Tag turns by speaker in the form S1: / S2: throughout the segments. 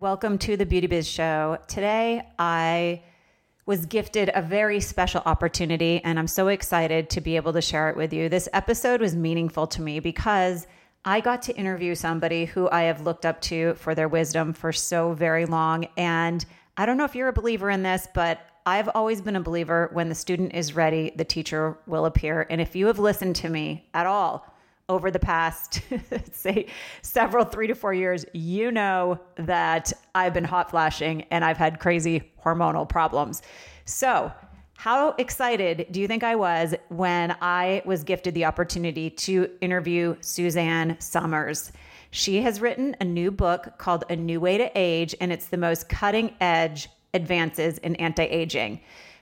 S1: Welcome to the Beauty Biz Show. Today, I was gifted a very special opportunity, and I'm so excited to be able to share it with you. This episode was meaningful to me because I got to interview somebody who I have looked up to for their wisdom for so very long. And I don't know if you're a believer in this, but I've always been a believer when the student is ready, the teacher will appear. And if you have listened to me at all, over the past, say, several three to four years, you know that I've been hot flashing and I've had crazy hormonal problems. So, how excited do you think I was when I was gifted the opportunity to interview Suzanne Somers? She has written a new book called A New Way to Age, and it's the most cutting edge advances in anti aging.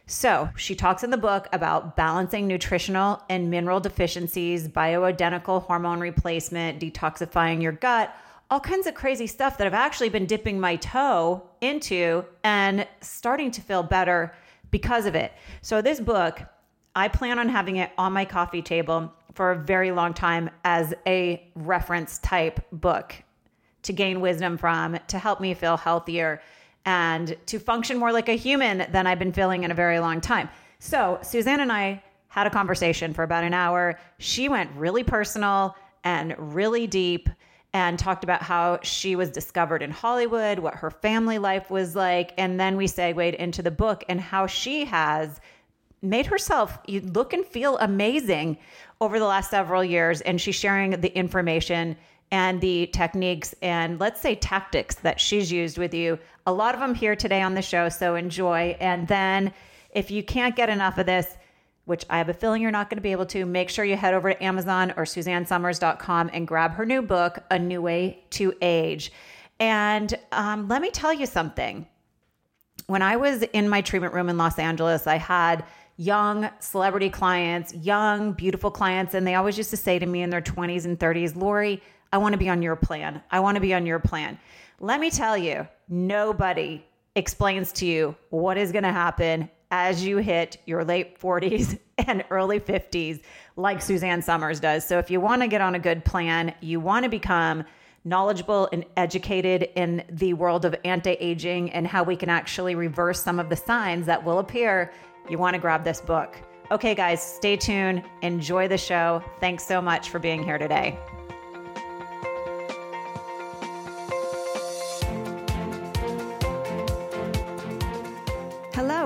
S1: So she talks in the book about balancing nutritional and mineral deficiencies, bioidentical hormone replacement, detoxifying your gut, all kinds of crazy stuff that I've actually been dipping my toe into and starting to feel better because of it. So this book, I plan on having it on my coffee table for a very long time as a reference type book to gain wisdom from, to help me feel healthier and to function more like a human than I've been feeling in a very long time. So, Suzanne and I had a conversation for about an hour. She went really personal and really deep and talked about how she was discovered in Hollywood, what her family life was like. And then we segued into the book and how she has made herself look and feel amazing over the last several years. And she's sharing the information and the techniques and let's say tactics that she's used with you. A lot of them here today on the show, so enjoy. And then if you can't get enough of this, which I have a feeling you're not going to be able to, make sure you head over to Amazon or SuzanneSomers.com and grab her new book, A New Way to Age. And um, let me tell you something. When I was in my treatment room in Los Angeles, I had young celebrity clients, young, beautiful clients, and they always used to say to me in their 20s and 30s, Lori, I want to be on your plan. I want to be on your plan. Let me tell you, nobody explains to you what is going to happen as you hit your late 40s and early 50s, like Suzanne Somers does. So, if you want to get on a good plan, you want to become knowledgeable and educated in the world of anti aging and how we can actually reverse some of the signs that will appear, you want to grab this book. Okay, guys, stay tuned. Enjoy the show. Thanks so much for being here today.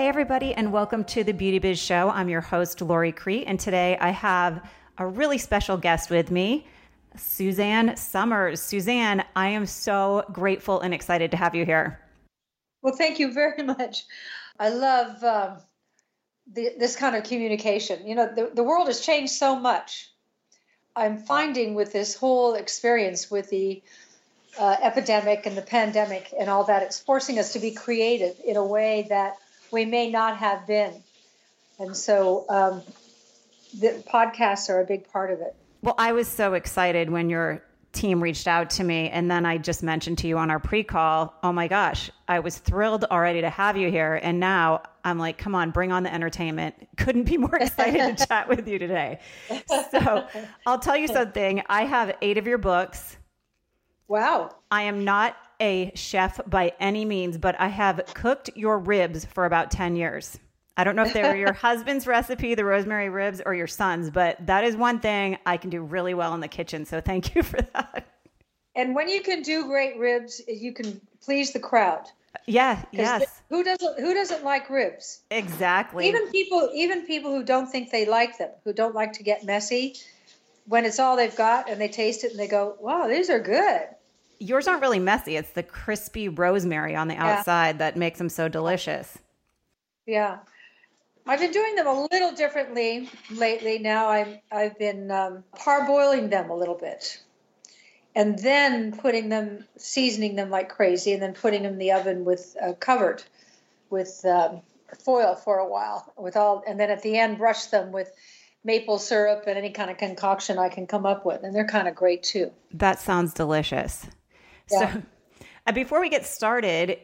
S1: Hey, everybody, and welcome to the Beauty Biz Show. I'm your host, Lori Crete, and today I have a really special guest with me, Suzanne Somers. Suzanne, I am so grateful and excited to have you here.
S2: Well, thank you very much. I love um, the, this kind of communication. You know, the, the world has changed so much. I'm finding with this whole experience with the uh, epidemic and the pandemic and all that, it's forcing us to be creative in a way that we may not have been. And so um, the podcasts are a big part of it.
S1: Well, I was so excited when your team reached out to me. And then I just mentioned to you on our pre call, oh my gosh, I was thrilled already to have you here. And now I'm like, come on, bring on the entertainment. Couldn't be more excited to chat with you today. So I'll tell you something. I have eight of your books.
S2: Wow.
S1: I am not a chef by any means, but I have cooked your ribs for about 10 years. I don't know if they were your husband's recipe, the rosemary ribs, or your son's, but that is one thing I can do really well in the kitchen. So thank you for that.
S2: And when you can do great ribs, you can please the crowd.
S1: Yeah, yes.
S2: Who doesn't who doesn't like ribs?
S1: Exactly.
S2: Even people even people who don't think they like them, who don't like to get messy, when it's all they've got and they taste it and they go, "Wow, these are good."
S1: Yours aren't really messy. It's the crispy rosemary on the outside yeah. that makes them so delicious.
S2: Yeah. I've been doing them a little differently lately. Now I'm I've been um, parboiling them a little bit and then putting them, seasoning them like crazy, and then putting them in the oven with uh, covered with um, foil for a while. With all, and then at the end, brush them with maple syrup and any kind of concoction I can come up with, and they're kind of great too.
S1: That sounds delicious. Yeah. So, uh, before we get started,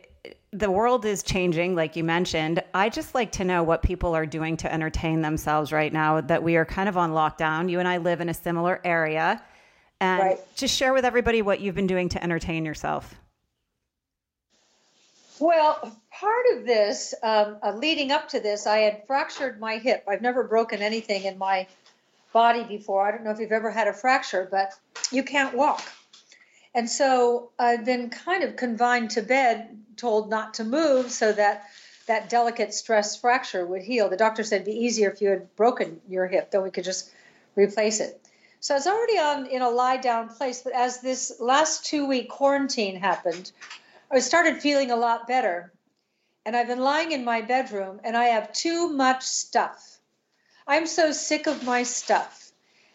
S1: the world is changing, like you mentioned. I just like to know what people are doing to entertain themselves right now that we are kind of on lockdown. You and I live in a similar area and right. just share with everybody what you've been doing to entertain yourself.
S2: Well, part of this, um, uh, leading up to this, I had fractured my hip. I've never broken anything in my body before. I don't know if you've ever had a fracture, but you can't walk. And so I've been kind of confined to bed, told not to move so that that delicate stress fracture would heal. The doctor said it'd be easier if you had broken your hip, then we could just replace it. So I was already on in a lie down place, but as this last two week quarantine happened, I started feeling a lot better. And I've been lying in my bedroom and I have too much stuff. I'm so sick of my stuff.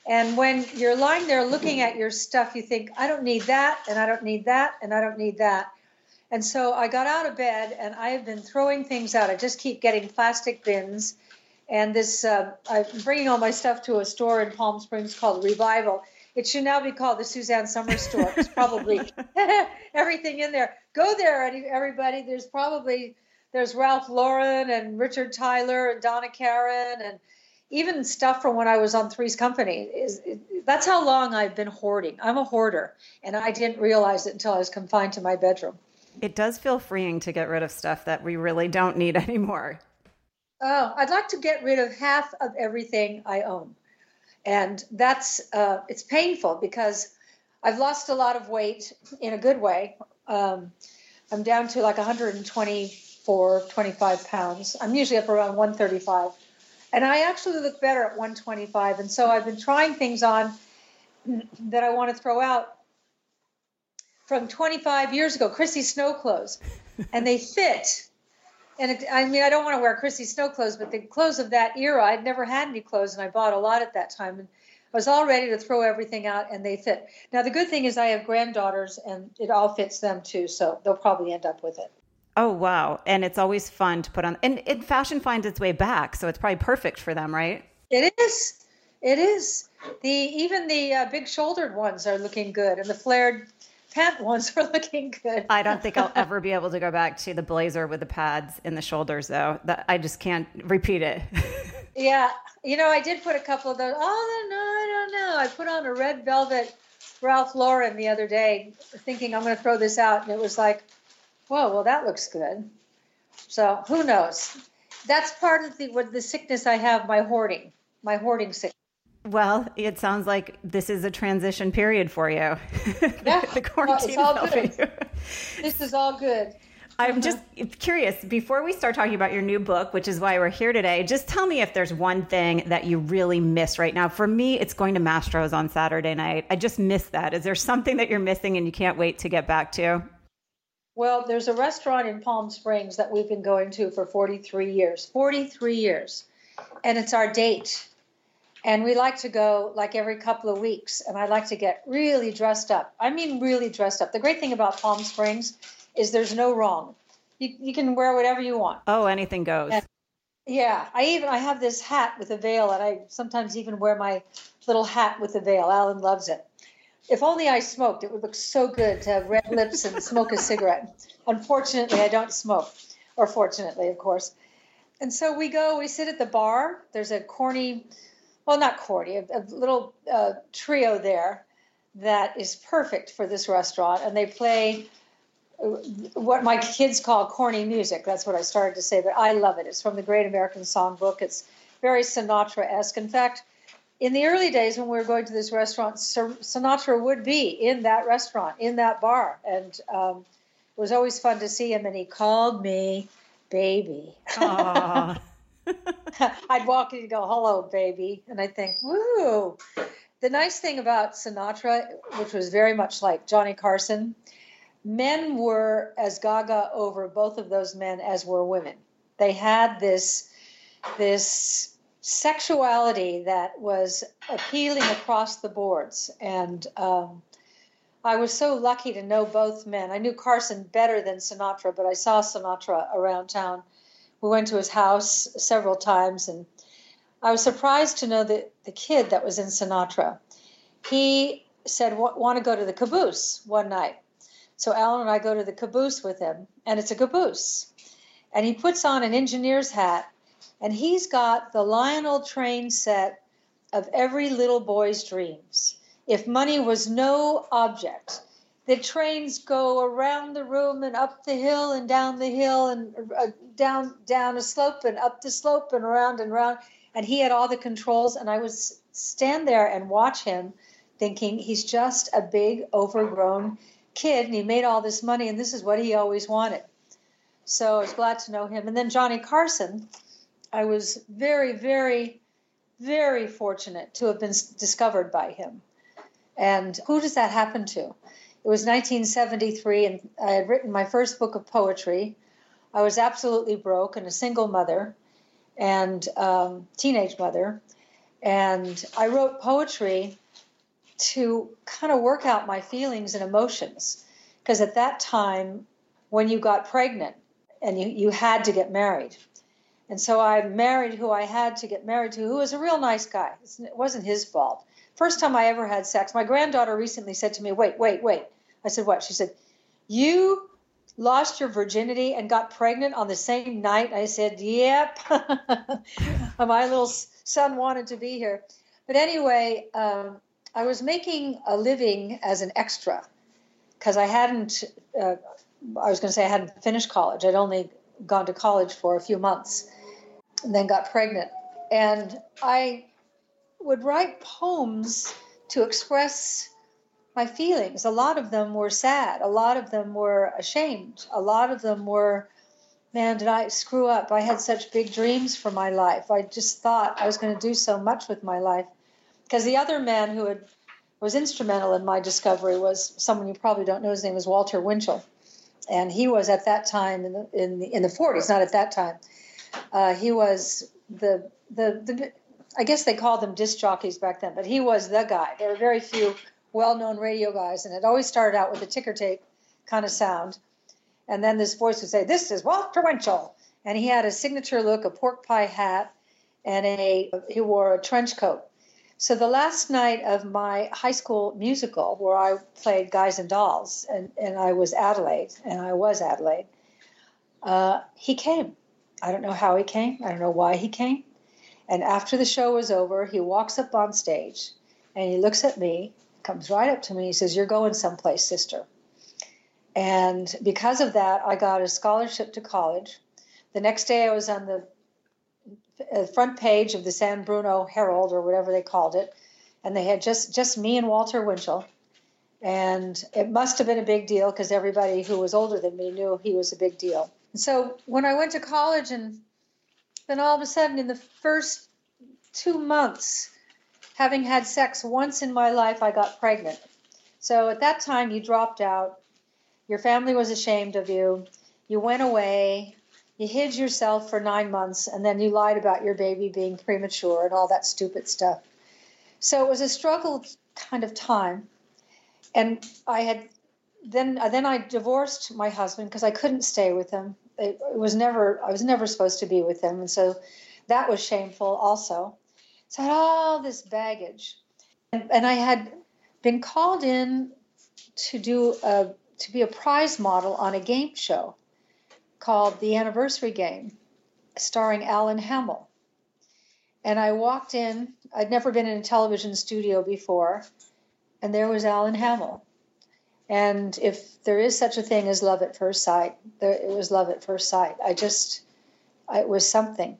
S2: And when you're lying there looking at your stuff, you think, I don't need that, and I don't need that, and I don't need that. And so I got out of bed and I have been throwing things out. I just keep getting plastic bins and this, uh, I'm bringing all my stuff to a store in Palm Springs called Revival. It should now be called the Suzanne Somers store. It's probably everything in there. Go there, everybody. There's probably there's Ralph Lauren and Richard Tyler and Donna Karan and even stuff from when I was on Three's Company. Is that's how long I've been hoarding. I'm a hoarder, and I didn't realize it until I was confined to my bedroom.
S1: It does feel freeing to get rid of stuff that we really don't need anymore.
S2: Oh, I'd like to get rid of half of everything I own. And that's, uh, it's painful because I've lost a lot of weight in a good way. Um, I'm down to like 124, 25 pounds. I'm usually up around 135. And I actually look better at 125. And so I've been trying things on that I want to throw out from 25 years ago, Chrissy Snow clothes. And they fit and it, I mean, I don't want to wear Chrissy Snow clothes, but the clothes of that era, I'd never had any clothes, and I bought a lot at that time, and I was all ready to throw everything out, and they fit. Now, the good thing is I have granddaughters, and it all fits them too, so they'll probably end up with it.
S1: Oh wow! And it's always fun to put on, and, and fashion finds its way back, so it's probably perfect for them, right?
S2: It is. It is. The even the uh, big shouldered ones are looking good, and the flared pant ones are looking good.
S1: I don't think I'll ever be able to go back to the blazer with the pads in the shoulders, though. That I just can't repeat it.
S2: yeah, you know, I did put a couple of those. Oh no, I don't know. I put on a red velvet Ralph Lauren the other day, thinking I'm going to throw this out, and it was like, whoa, well that looks good. So who knows? That's part of the what the sickness I have. My hoarding, my hoarding sickness.
S1: Well, it sounds like this is a transition period for you.
S2: Yeah, the quarantine well, it's all good. this is all good.
S1: I'm uh-huh. just curious before we start talking about your new book, which is why we're here today. Just tell me if there's one thing that you really miss right now. For me, it's going to Mastro's on Saturday night. I just miss that. Is there something that you're missing and you can't wait to get back to?
S2: Well, there's a restaurant in Palm Springs that we've been going to for 43 years. 43 years. And it's our date. And we like to go like every couple of weeks. And i like to get really dressed up. I mean really dressed up. The great thing about palm springs is there's no wrong. You, you can wear whatever you want.
S1: Oh anything goes. And,
S2: yeah i even i have this hat with a veil and i sometimes even wear my little hat with a veil. Alan loves it if only i smoked it would look so good to have red lips and smoke a cigarette unfortunately i don't smoke or fortunately of course and so we go we sit at the bar there's a corny well, not corny, a, a little uh, trio there that is perfect for this restaurant. And they play uh, what my kids call corny music. That's what I started to say, but I love it. It's from the Great American Songbook. It's very Sinatra esque. In fact, in the early days when we were going to this restaurant, Sinatra would be in that restaurant, in that bar. And um, it was always fun to see him, and he called me baby. I'd walk in and go, hello, baby. And I think, woo. The nice thing about Sinatra, which was very much like Johnny Carson, men were as gaga over both of those men as were women. They had this this sexuality that was appealing across the boards, and um, I was so lucky to know both men. I knew Carson better than Sinatra, but I saw Sinatra around town. We went to his house several times, and I was surprised to know that the kid that was in Sinatra, he said, "Want to go to the caboose one night?" So Alan and I go to the caboose with him, and it's a caboose. And he puts on an engineer's hat, and he's got the Lionel train set of every little boy's dreams. If money was no object, the trains go around the room and up the hill and down the hill and uh, down down a slope and up the slope and around and around. And he had all the controls, and I would stand there and watch him, thinking he's just a big overgrown kid and he made all this money and this is what he always wanted. So I was glad to know him. And then Johnny Carson, I was very, very, very fortunate to have been discovered by him. And who does that happen to? It was 1973, and I had written my first book of poetry. I was absolutely broke and a single mother and um, teenage mother. And I wrote poetry to kind of work out my feelings and emotions. Because at that time, when you got pregnant and you, you had to get married, and so I married who I had to get married to, who was a real nice guy. It wasn't his fault. First time I ever had sex, my granddaughter recently said to me, Wait, wait, wait. I said, What? She said, You lost your virginity and got pregnant on the same night? I said, Yep. my little son wanted to be here. But anyway, um, I was making a living as an extra because I hadn't, uh, I was going to say I hadn't finished college. I'd only gone to college for a few months and then got pregnant. And I would write poems to express my feelings. A lot of them were sad. A lot of them were ashamed. A lot of them were, man, did I screw up? I had such big dreams for my life. I just thought I was going to do so much with my life because the other man who had, was instrumental in my discovery was someone you probably don't know. His name was Walter Winchell, and he was at that time in the in the, in the 40s, not at that time. Uh, he was the, the the I guess they called them disc jockeys back then, but he was the guy. There were very few well-known radio guys, and it always started out with a ticker tape kind of sound, and then this voice would say, "This is Walter Winchell," and he had a signature look, a pork pie hat, and a he wore a trench coat so the last night of my high school musical, where I played Guys and Dolls, and, and I was Adelaide, and I was Adelaide, uh, he came. I don't know how he came. I don't know why he came. And after the show was over, he walks up on stage and he looks at me, comes right up to me, he says, You're going someplace, sister. And because of that, I got a scholarship to college. The next day, I was on the front page of the San Bruno Herald or whatever they called it, and they had just just me and Walter Winchell, and it must have been a big deal because everybody who was older than me knew he was a big deal. And so when I went to college, and then all of a sudden in the first two months, having had sex once in my life, I got pregnant. So at that time, you dropped out. Your family was ashamed of you. You went away you hid yourself for nine months and then you lied about your baby being premature and all that stupid stuff. So it was a struggle kind of time. And I had then then I divorced my husband because I couldn't stay with him. It, it, was never I was never supposed to be with them, and so that was shameful also. So I had all this baggage, and, and I had been called in to do a to be a prize model on a game show called The Anniversary Game, starring Alan Hamel. And I walked in, I'd never been in a television studio before, and there was Alan Hamel. And if there is such a thing as love at first sight, there, it was love at first sight. I just, it was something.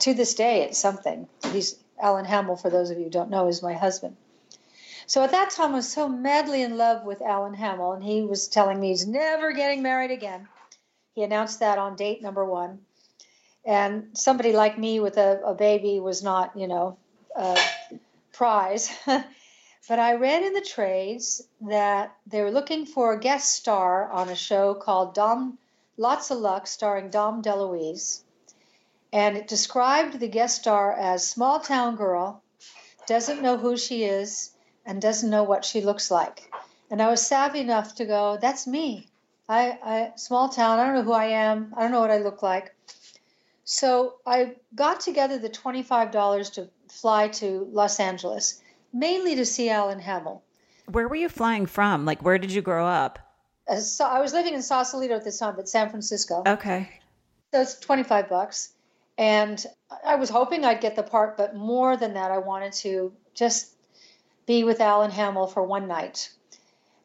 S2: To this day, it's something. He's Alan Hamel, for those of you who don't know, is my husband. So at that time, I was so madly in love with Alan Hamel, and he was telling me he's never getting married again. He announced that on date number one. And somebody like me with a, a baby was not, you know, a prize. but I read in the trades that they were looking for a guest star on a show called Dom Lots of Luck, starring Dom DeLuise. And it described the guest star as small town girl, doesn't know who she is, and doesn't know what she looks like. And I was savvy enough to go, that's me. I, I small town, I don't know who I am, I don't know what I look like. So I got together the $25 to fly to Los Angeles, mainly to see Alan Hamel.
S1: Where were you flying from? Like, where did you grow up?
S2: Uh, so I was living in Sausalito at this time, but San Francisco.
S1: Okay.
S2: So it's 25 bucks. And I was hoping I'd get the part, but more than that, I wanted to just be with Alan Hamel for one night.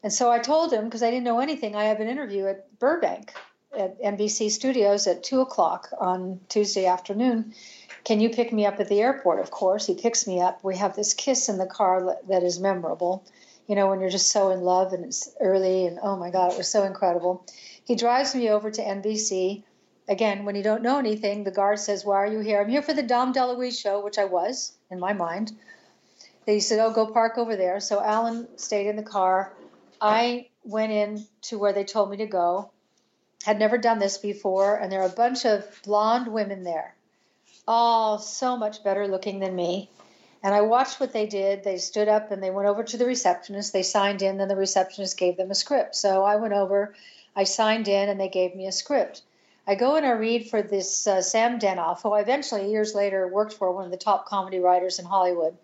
S2: And so I told him, because I didn't know anything, I have an interview at Burbank at NBC Studios at 2 o'clock on Tuesday afternoon. Can you pick me up at the airport? Of course. He picks me up. We have this kiss in the car that is memorable. You know, when you're just so in love and it's early and oh my God, it was so incredible. He drives me over to NBC. Again, when you don't know anything, the guard says, Why are you here? I'm here for the Dom DeLuise show, which I was in my mind. They said, Oh, go park over there. So Alan stayed in the car. I went in to where they told me to go. Had never done this before, and there are a bunch of blonde women there, all so much better looking than me. And I watched what they did. They stood up and they went over to the receptionist. They signed in, then the receptionist gave them a script. So I went over, I signed in, and they gave me a script. I go and I read for this uh, Sam Denoff, who I eventually, years later, worked for, one of the top comedy writers in Hollywood.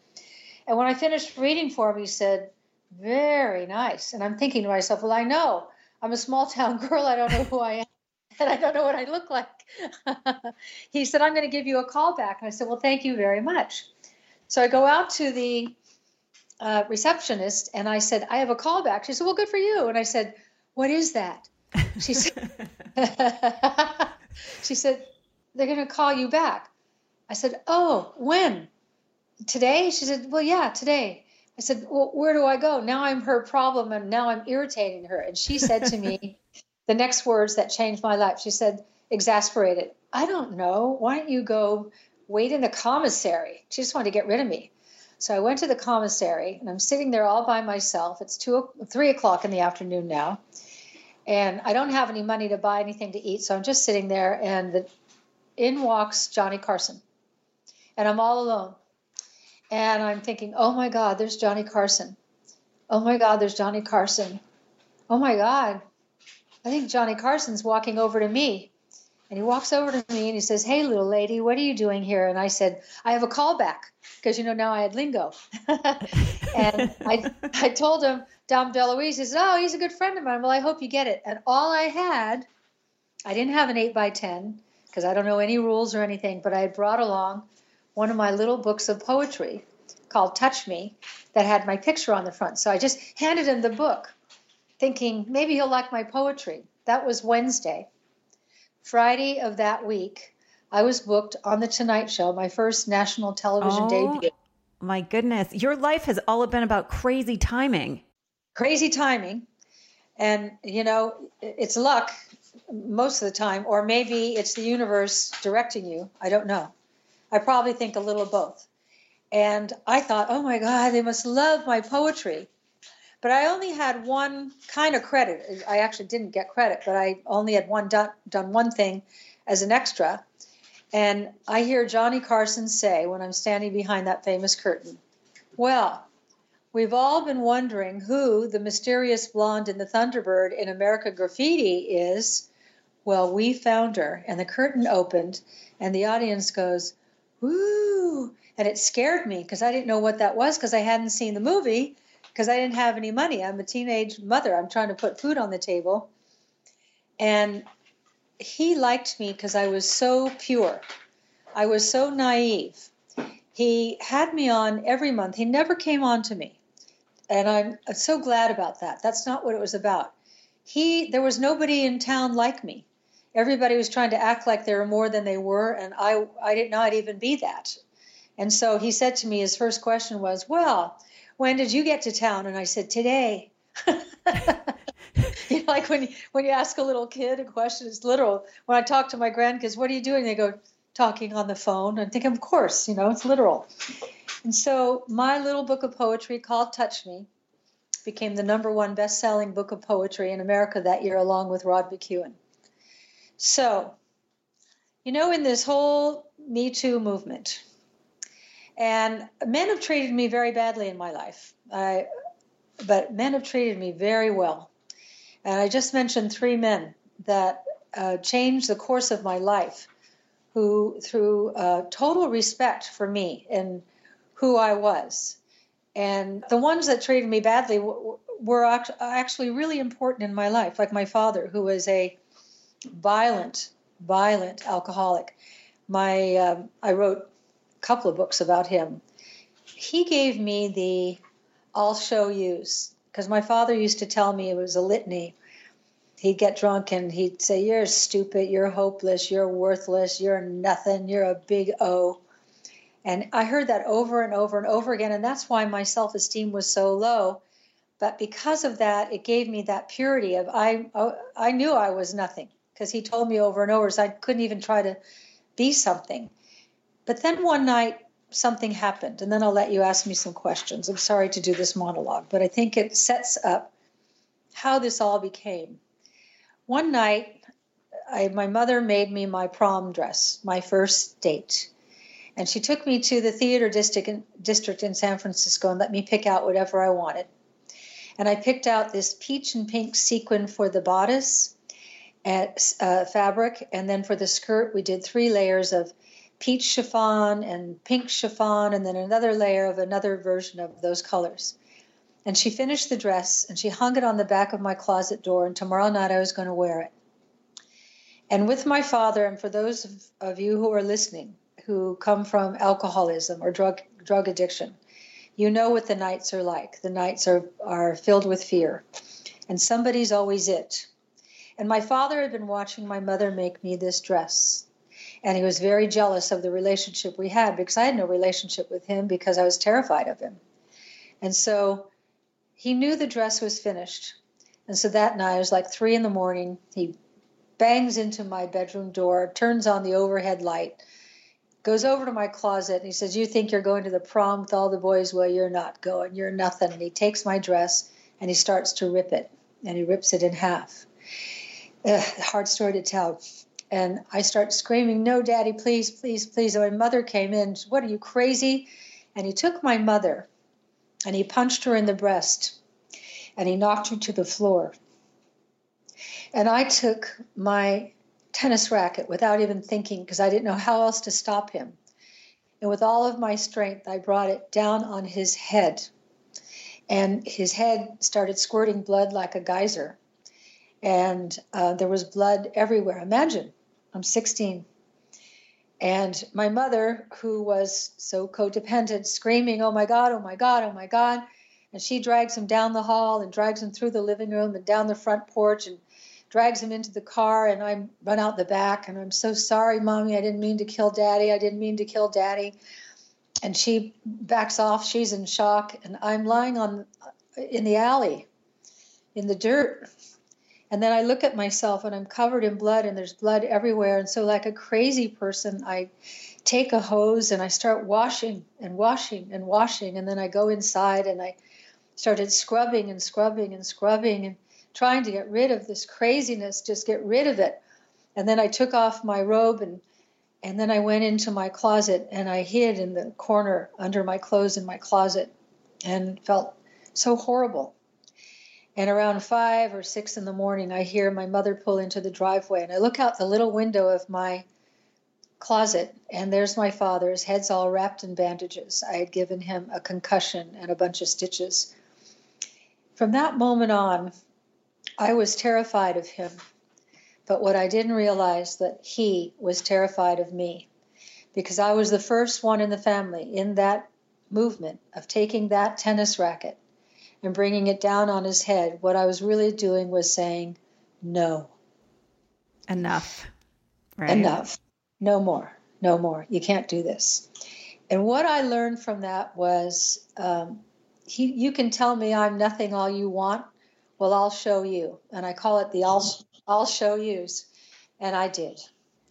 S2: And when I finished reading for him, he said, Very nice. And I'm thinking to myself, Well, I know. I'm a small town girl. I don't know who I am. And I don't know what I look like. he said, I'm going to give you a call back. And I said, Well, thank you very much. So I go out to the uh, receptionist and I said, I have a call back. She said, Well, good for you. And I said, What is that? She said, She said, They're going to call you back. I said, Oh, when? Today? She said, Well, yeah, today. I said, Well, where do I go? Now I'm her problem and now I'm irritating her. And she said to me the next words that changed my life. She said, Exasperated. I don't know. Why don't you go wait in the commissary. She just wanted to get rid of me. So I went to the commissary and I'm sitting there all by myself. It's two, three o'clock in the afternoon now. And I don't have any money to buy anything to eat. So I'm just sitting there and the, in walks Johnny Carson. And I'm all alone. And I'm thinking, oh my God, there's Johnny Carson. Oh my God, there's Johnny Carson. Oh my God, I think Johnny Carson's walking over to me. And he walks over to me and he says, Hey, little lady, what are you doing here? And I said, I have a call back because, you know, now I had lingo. and I, I told him, Dom DeLuise, he said, Oh, he's a good friend of mine. Well, I hope you get it. And all I had, I didn't have an 8 by 10 because I don't know any rules or anything, but I had brought along one of my little books of poetry called Touch Me that had my picture on the front. So I just handed him the book thinking maybe he'll like my poetry. That was Wednesday. Friday of that week, I was booked on The Tonight Show, my first national television oh, debut.
S1: My goodness. Your life has all been about crazy timing.
S2: Crazy timing. And, you know, it's luck most of the time, or maybe it's the universe directing you. I don't know. I probably think a little of both. And I thought, oh my God, they must love my poetry. But I only had one kind of credit. I actually didn't get credit, but I only had one done, done one thing as an extra. And I hear Johnny Carson say when I'm standing behind that famous curtain, Well, we've all been wondering who the mysterious blonde in the Thunderbird in America Graffiti is. Well, we found her. And the curtain opened, and the audience goes, Woo! And it scared me because I didn't know what that was because I hadn't seen the movie because I didn't have any money. I'm a teenage mother. I'm trying to put food on the table. And he liked me because I was so pure. I was so naive. He had me on every month. He never came on to me. And I'm so glad about that. That's not what it was about. He there was nobody in town like me. Everybody was trying to act like they were more than they were, and I I did not even be that. And so he said to me, his first question was, Well, when did you get to town? And I said, Today. you know, like when you, when you ask a little kid a question, it's literal. When I talk to my grandkids, what are you doing? They go, talking on the phone. I think, of course, you know, it's literal. And so my little book of poetry called Touch Me became the number one best selling book of poetry in America that year, along with Rod McKuen. So, you know, in this whole Me Too movement, and men have treated me very badly in my life. I, but men have treated me very well. And I just mentioned three men that uh, changed the course of my life, who, through uh, total respect for me and who I was, and the ones that treated me badly w- were actually really important in my life, like my father, who was a violent, violent alcoholic. My, um, I wrote couple of books about him. He gave me the I'll show yous because my father used to tell me it was a litany. He'd get drunk and he'd say, You're stupid, you're hopeless, you're worthless, you're nothing, you're a big O. And I heard that over and over and over again. And that's why my self esteem was so low. But because of that, it gave me that purity of I, oh, I knew I was nothing because he told me over and over, so I couldn't even try to be something. But then one night, something happened, and then I'll let you ask me some questions. I'm sorry to do this monologue, but I think it sets up how this all became. One night, I, my mother made me my prom dress, my first date. And she took me to the theater district in, district in San Francisco and let me pick out whatever I wanted. And I picked out this peach and pink sequin for the bodice at uh, fabric, and then for the skirt we did three layers of peach chiffon and pink chiffon, and then another layer of another version of those colors. And she finished the dress and she hung it on the back of my closet door, and tomorrow night I was going to wear it. And with my father, and for those of, you who are listening, who come from alcoholism or drug drug addiction. You know what the nights are like. The nights are, are filled with fear. And somebody's always it. And my father had been watching my mother make me this dress. And he was very jealous of the relationship we had because I had no relationship with him because I was terrified of him. And so he knew the dress was finished. And so that night, it was like three in the morning. He bangs into my bedroom door, turns on the overhead light, goes over to my closet and he says, You think you're going to the prom with all the boys? Well, you're not going. You're nothing. And he takes my dress and he starts to rip it. And he rips it in half. Ugh, hard story to tell. And I start screaming, No, daddy, please, please, please. And my mother came in. What are you crazy? And he took my mother and he punched her in the breast and he knocked her to the floor. And I took my tennis racket without even thinking because I didn't know how else to stop him. And with all of my strength, I brought it down on his head. And his head started squirting blood like a geyser. And uh, there was blood everywhere. Imagine, I'm 16. And my mother, who was so codependent, screaming, Oh my God, oh my God, oh my God. And she drags him down the hall and drags him through the living room and down the front porch and drags him into the car and I run out the back and I'm so sorry, mommy. I didn't mean to kill daddy. I didn't mean to kill daddy. And she backs off. She's in shock. And I'm lying on in the alley in the dirt. And then I look at myself and I'm covered in blood and there's blood everywhere. And so, like a crazy person, I take a hose and I start washing and washing and washing. And then I go inside and I started scrubbing and scrubbing and scrubbing. And trying to get rid of this craziness, just get rid of it. And then I took off my robe and and then I went into my closet and I hid in the corner under my clothes in my closet and felt so horrible. And around five or six in the morning, I hear my mother pull into the driveway, and I look out the little window of my closet, and there's my father. His head's all wrapped in bandages. I had given him a concussion and a bunch of stitches. From that moment on, I was terrified of him, but what I didn't realize that he was terrified of me because I was the first one in the family in that movement of taking that tennis racket and bringing it down on his head. What I was really doing was saying, no.
S1: Enough.
S2: Right? Enough. No more. No more. You can't do this. And what I learned from that was um, he, you can tell me I'm nothing all you want. Well, I'll show you. And I call it the I'll, I'll show yous. And I did.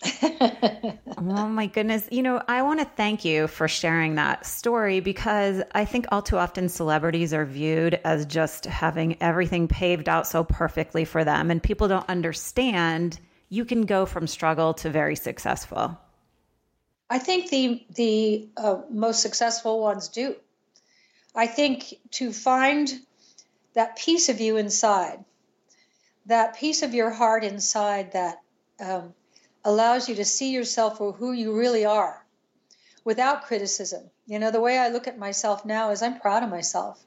S1: Oh my goodness. You know, I want to thank you for sharing that story because I think all too often celebrities are viewed as just having everything paved out so perfectly for them. And people don't understand you can go from struggle to very successful.
S2: I think the the uh, most successful ones do. I think to find that piece of you inside, that piece of your heart inside that um, allows you to see yourself for who you really are without criticism. You know, the way I look at myself now is I'm proud of myself.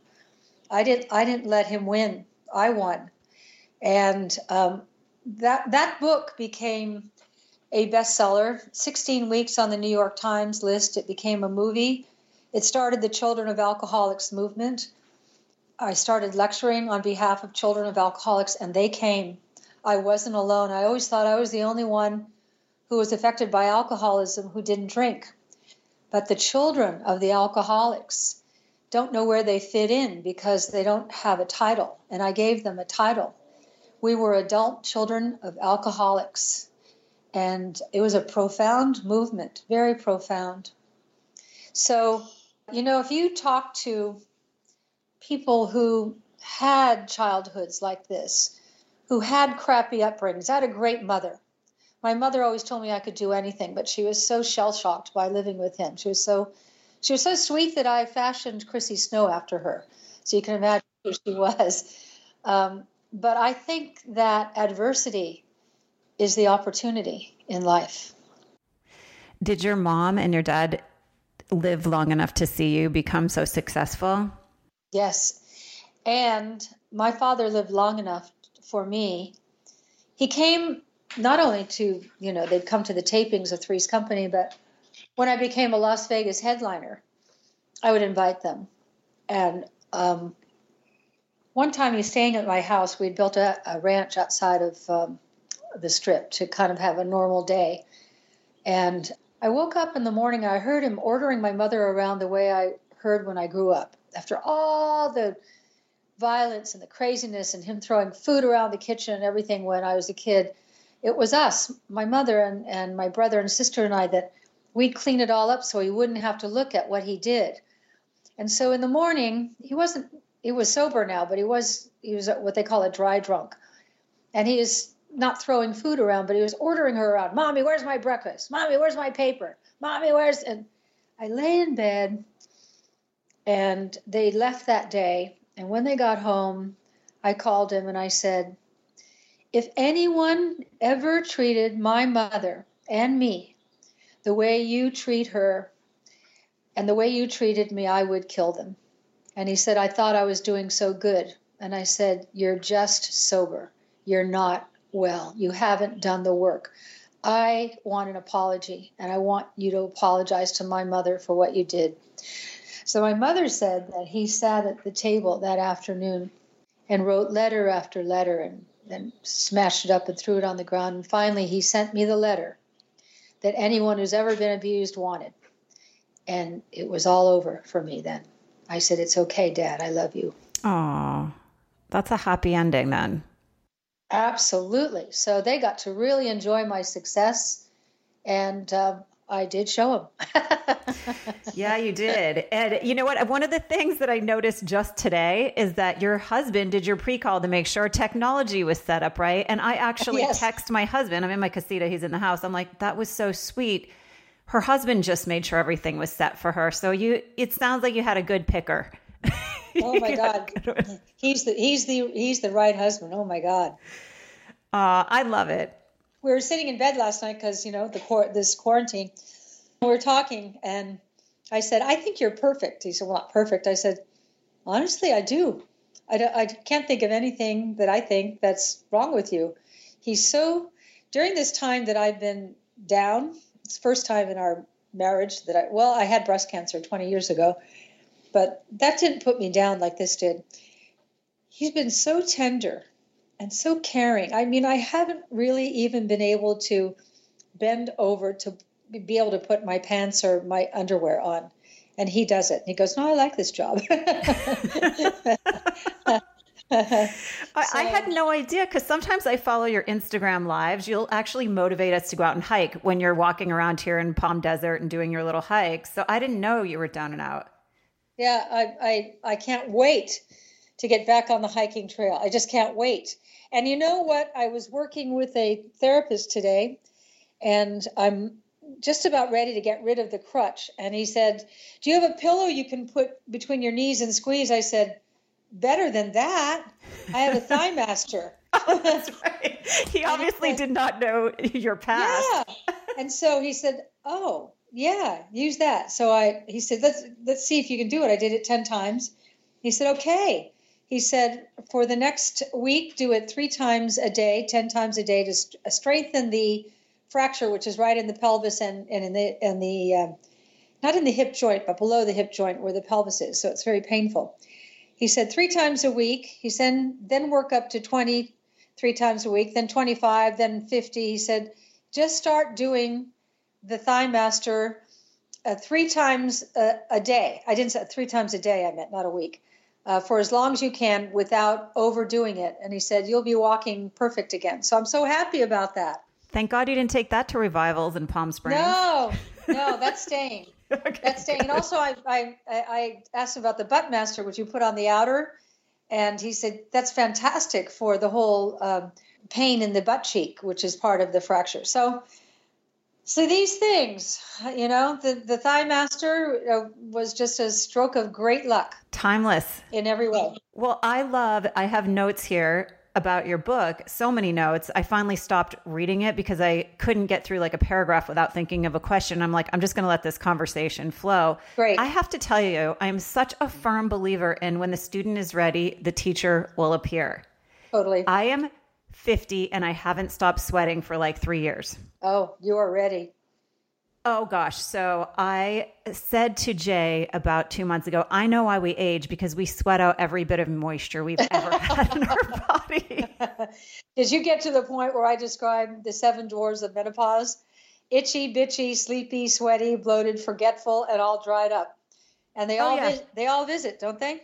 S2: I didn't I didn't let him win. I won. And um, that that book became a bestseller, 16 weeks on the New York Times list. It became a movie. It started the Children of Alcoholics movement. I started lecturing on behalf of children of alcoholics, and they came. I wasn't alone. I always thought I was the only one who was affected by alcoholism who didn't drink. But the children of the alcoholics don't know where they fit in because they don't have a title. And I gave them a title. We were adult children of alcoholics. And it was a profound movement, very profound. So, you know, if you talk to people who had childhoods like this, who had crappy upbringings, I had a great mother. My mother always told me I could do anything, but she was so shell shocked by living with him. She was so she was so sweet that I fashioned Chrissy Snow after her. So you can imagine who she was. Um, but I think that adversity is the opportunity in life.
S1: Did your mom and your dad live long enough to see you become so successful?
S2: Yes. And my father lived long enough for me. He came not only to, you know, they'd come to the tapings of Three's Company, but when I became a Las Vegas headliner, I would invite them. And um, one time he's staying at my house. We'd built a, a ranch outside of um, the strip to kind of have a normal day. And I woke up in the morning, I heard him ordering my mother around the way I heard when I grew up. After all the violence and the craziness and him throwing food around the kitchen and everything when I was a kid, it was us, my mother and, and my brother and sister and I, that we'd clean it all up so he wouldn't have to look at what he did. And so in the morning, he wasn't, he was sober now, but he was, he was what they call a dry drunk. And he is not throwing food around, but he was ordering her around. Mommy, where's my breakfast? Mommy, where's my paper? Mommy, where's and I lay in bed and they left that day. And when they got home, I called him and I said, If anyone ever treated my mother and me the way you treat her and the way you treated me, I would kill them. And he said, I thought I was doing so good. And I said, You're just sober. You're not well. You haven't done the work. I want an apology, and I want you to apologize to my mother for what you did. So my mother said that he sat at the table that afternoon and wrote letter after letter and then smashed it up and threw it on the ground. And finally, he sent me the letter that anyone who's ever been abused wanted. And it was all over for me then. I said, It's okay, Dad. I love you.
S1: Oh, that's a happy ending then.
S2: Absolutely. So they got to really enjoy my success, and uh, I did show them.
S1: yeah, you did. And you know what? One of the things that I noticed just today is that your husband did your pre call to make sure technology was set up right. And I actually yes. text my husband. I'm in my casita, he's in the house. I'm like, that was so sweet. Her husband just made sure everything was set for her. So you, it sounds like you had a good picker.
S2: Oh my God, he's the he's the he's the right husband. Oh my God,
S1: uh, I love it.
S2: We were sitting in bed last night because you know the court this quarantine. We were talking, and I said, "I think you're perfect." He said, "Well, not perfect." I said, "Honestly, I do. I, do, I can't think of anything that I think that's wrong with you." He's so during this time that I've been down. It's first time in our marriage that I well, I had breast cancer 20 years ago but that didn't put me down like this did. He's been so tender and so caring. I mean, I haven't really even been able to bend over to be able to put my pants or my underwear on. and he does it. He goes, "No, I like this job."
S1: I, I, had no idea because sometimes I follow your Instagram lives. You'll actually motivate us to go out and hike when you're walking around here in Palm Desert and doing your little hikes. So I didn't know you were down and out.
S2: Yeah, I, I, I can't wait to get back on the hiking trail. I just can't wait. And you know what? I was working with a therapist today, and I'm just about ready to get rid of the crutch. And he said, Do you have a pillow you can put between your knees and squeeze? I said, better than that. I have a thigh master.
S1: oh, that's right. He obviously said, did not know your past.
S2: Yeah. And so he said, "Oh, yeah, use that." So I he said, "Let's let's see if you can do it." I did it 10 times. He said, "Okay." He said, "For the next week, do it 3 times a day, 10 times a day to st- strengthen the fracture which is right in the pelvis and and in the and the uh, not in the hip joint, but below the hip joint where the pelvis is. So it's very painful." He said three times a week. He said then work up to 20 three times a week, then 25, then 50. He said just start doing the thigh master uh, three times a, a, day. I didn't say three times a day, I meant not a week. Uh, for as long as you can without overdoing it. And he said, You'll be walking perfect again. So I'm so happy about that.
S1: Thank God you didn't take that to revivals in Palm Springs.
S2: No, no, that's staying. okay, That's staying. And also, I, I, I asked about the butt master, which you put on the outer, and he said that's fantastic for the whole um, pain in the butt cheek, which is part of the fracture. So, so these things, you know, the the thigh master uh, was just a stroke of great luck.
S1: Timeless
S2: in every way.
S1: Well, I love. I have notes here about your book, so many notes. I finally stopped reading it because I couldn't get through like a paragraph without thinking of a question. I'm like, I'm just going to let this conversation flow.
S2: Great.
S1: I have to tell you, I'm such a firm believer in when the student is ready, the teacher will appear.
S2: Totally.
S1: I am 50 and I haven't stopped sweating for like three years.
S2: Oh, you are ready.
S1: Oh gosh. So I said to Jay about two months ago, I know why we age because we sweat out every bit of moisture we've ever had in our body.
S2: Did you get to the point where I described the seven dwarves of menopause? Itchy, bitchy, sleepy, sweaty, bloated, forgetful, and all dried up. And they oh, all yeah. they all visit, don't they?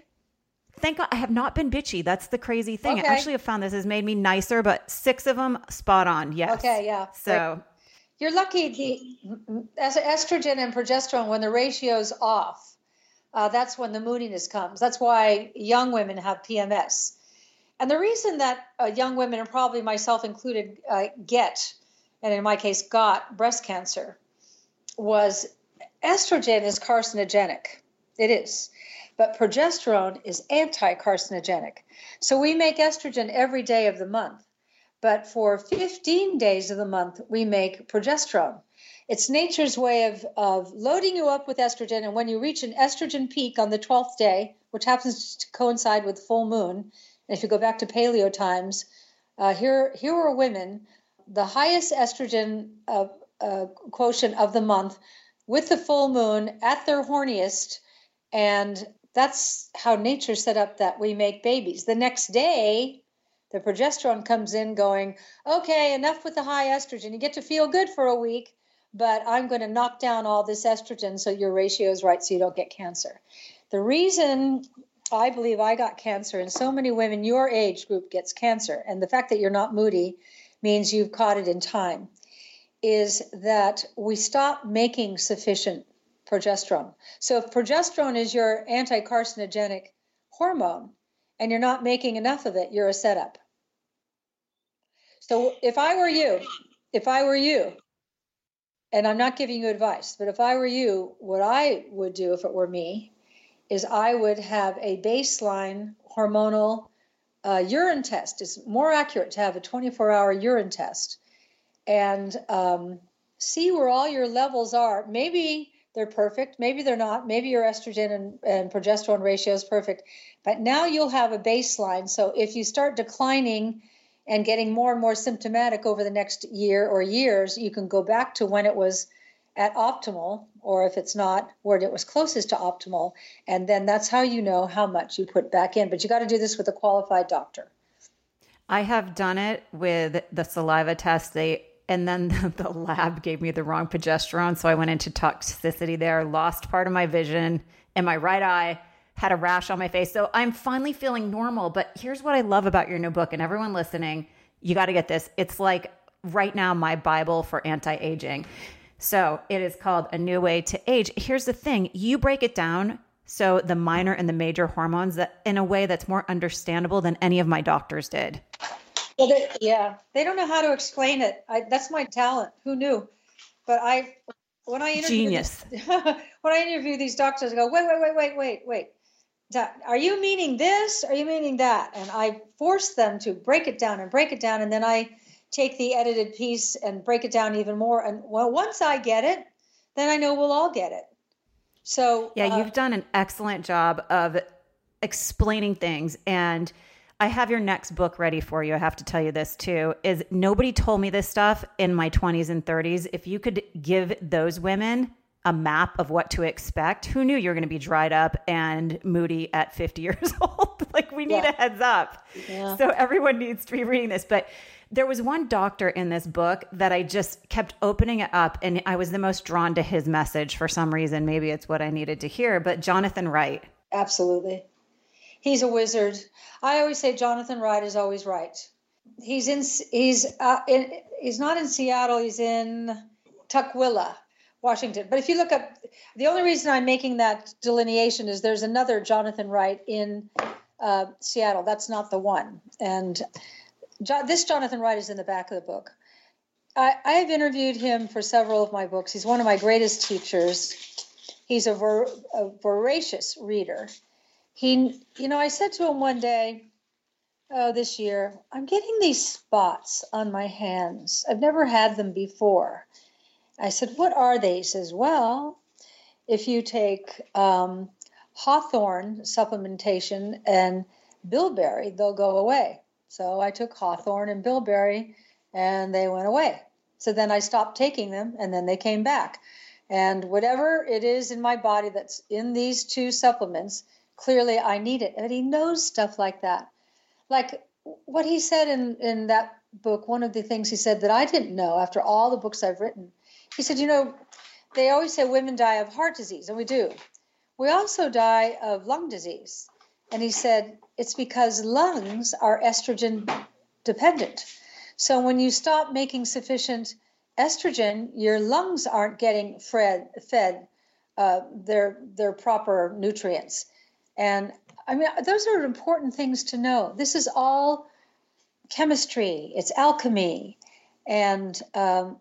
S1: Thank God I have not been bitchy. That's the crazy thing. Okay. I actually have found this has made me nicer, but six of them spot on. Yes.
S2: Okay, yeah.
S1: So
S2: you're lucky the as estrogen and progesterone when the ratio's off. Uh, that's when the moodiness comes. That's why young women have PMS. And the reason that uh, young women, and probably myself included, uh, get, and in my case, got breast cancer was estrogen is carcinogenic. It is. But progesterone is anti carcinogenic. So we make estrogen every day of the month. But for 15 days of the month, we make progesterone. It's nature's way of, of loading you up with estrogen. And when you reach an estrogen peak on the 12th day, which happens to coincide with full moon, and if you go back to paleo times, uh, here, here are women, the highest estrogen uh, uh, quotient of the month with the full moon at their horniest. And that's how nature set up that we make babies. The next day, the progesterone comes in going, okay, enough with the high estrogen. You get to feel good for a week, but I'm going to knock down all this estrogen so your ratio is right so you don't get cancer. The reason I believe I got cancer and so many women your age group gets cancer, and the fact that you're not moody means you've caught it in time, is that we stop making sufficient progesterone. So if progesterone is your anti carcinogenic hormone, and you're not making enough of it, you're a setup. So if I were you, if I were you, and I'm not giving you advice, but if I were you, what I would do if it were me is I would have a baseline hormonal uh, urine test. It's more accurate to have a 24 hour urine test and um, see where all your levels are. Maybe they're perfect. Maybe they're not. Maybe your estrogen and, and progesterone ratio is perfect. But now you'll have a baseline. So if you start declining and getting more and more symptomatic over the next year or years, you can go back to when it was at optimal, or if it's not, where it was closest to optimal. And then that's how you know how much you put back in. But you got to do this with a qualified doctor.
S1: I have done it with the saliva test. They And then the, lab gave me the wrong progesterone. So I went into toxicity there, lost part of my vision in my right eye, had a rash on my face. So I'm finally feeling normal. But here's what I love about your new book, and everyone listening, you got to get this. It's like right now my Bible for anti aging. So it is called A New Way to Age. Here's the thing you break it down. So the minor and the major hormones that in a way that's more understandable than any of my doctors did.
S2: Well, they, yeah, they don't know how to explain it. I, that's my talent. Who knew? But I, when I interview
S1: genius,
S2: these, when I interview these doctors, I go, wait, wait, wait, wait, wait, wait. Are you meaning this? Are you meaning that? And I force them to break it down and break it down, and then I take the edited piece and break it down even more. And well, once I get it, then I know we'll all get it. So
S1: yeah, uh, you've done an excellent job of explaining things and I have your next book ready for you. I have to tell you this too is nobody told me this stuff in my 20s and 30s. If you could give those women a map of what to expect, who knew you're going to be dried up and moody at 50 years old? like we need yeah. a heads up. Yeah. So everyone needs to be reading this, but there was one doctor in this book that I just kept opening it up and I was the most drawn to his message for some reason. Maybe it's what I needed to hear, but Jonathan Wright.
S2: Absolutely he's a wizard. I always say Jonathan Wright is always right. He's in he's uh, in he's not in Seattle. He's in Tukwila, Washington. But if you look up, the only reason I'm making that delineation is there's another Jonathan Wright in uh, Seattle. That's not the one. And jo- this Jonathan Wright is in the back of the book. I, I have interviewed him for several of my books. He's one of my greatest teachers. He's a, ver- a voracious reader he, you know, I said to him one day, oh, this year, I'm getting these spots on my hands. I've never had them before. I said, what are they? He says, well, if you take um, hawthorn supplementation and bilberry, they'll go away. So I took hawthorn and bilberry and they went away. So then I stopped taking them and then they came back. And whatever it is in my body that's in these two supplements clearly I need it. And he knows stuff like that. Like what he said in, in that book, one of the things he said that I didn't know after all the books I've written, he said, you know, they always say women die of heart disease, and we do. We also die of lung disease. And he said, it's because lungs are estrogen dependent. So when you stop making sufficient estrogen, your lungs aren't getting fed, fed uh, their, their proper nutrients. And I mean, those are important things to know. This is all chemistry, it's alchemy. And um,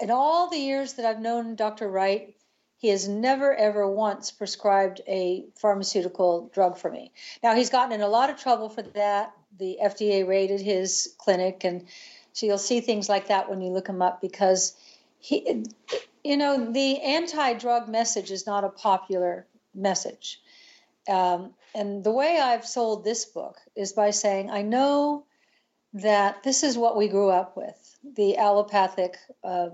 S2: in all the years that I've known Dr. Wright, he has never, ever once prescribed a pharmaceutical drug for me. Now, he's gotten in a lot of trouble for that. The FDA raided his clinic, and so you'll see things like that when you look him up because he, you know, the anti drug message is not a popular message. Um, and the way I've sold this book is by saying, I know that this is what we grew up with the allopathic uh,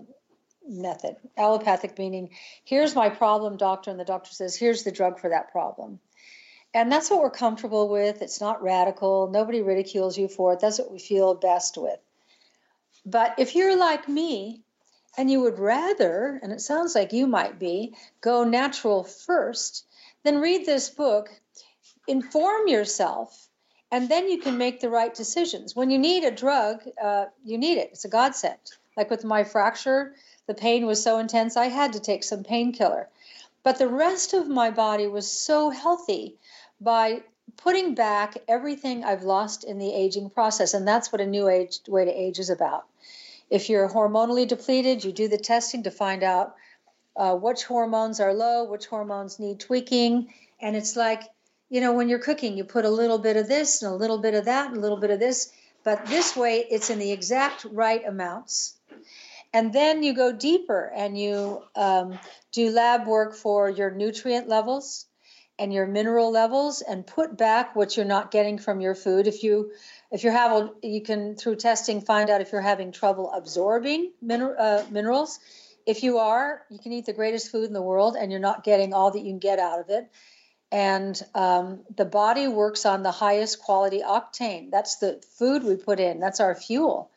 S2: method. Allopathic meaning, here's my problem, doctor, and the doctor says, here's the drug for that problem. And that's what we're comfortable with. It's not radical. Nobody ridicules you for it. That's what we feel best with. But if you're like me and you would rather, and it sounds like you might be, go natural first, then read this book, inform yourself, and then you can make the right decisions. When you need a drug, uh, you need it. It's a godsend. Like with my fracture, the pain was so intense, I had to take some painkiller. But the rest of my body was so healthy by putting back everything I've lost in the aging process. And that's what a new age way to age is about. If you're hormonally depleted, you do the testing to find out uh, which hormones are low, which hormones need tweaking. And it's like, you know, when you're cooking, you put a little bit of this and a little bit of that and a little bit of this. But this way, it's in the exact right amounts. And then you go deeper and you um, do lab work for your nutrient levels and your mineral levels and put back what you're not getting from your food. If you if you're having, you can through testing find out if you're having trouble absorbing uh, minerals if you are, you can eat the greatest food in the world and you're not getting all that you can get out of it. And um, the body works on the highest quality octane. That's the food we put in, that's our fuel.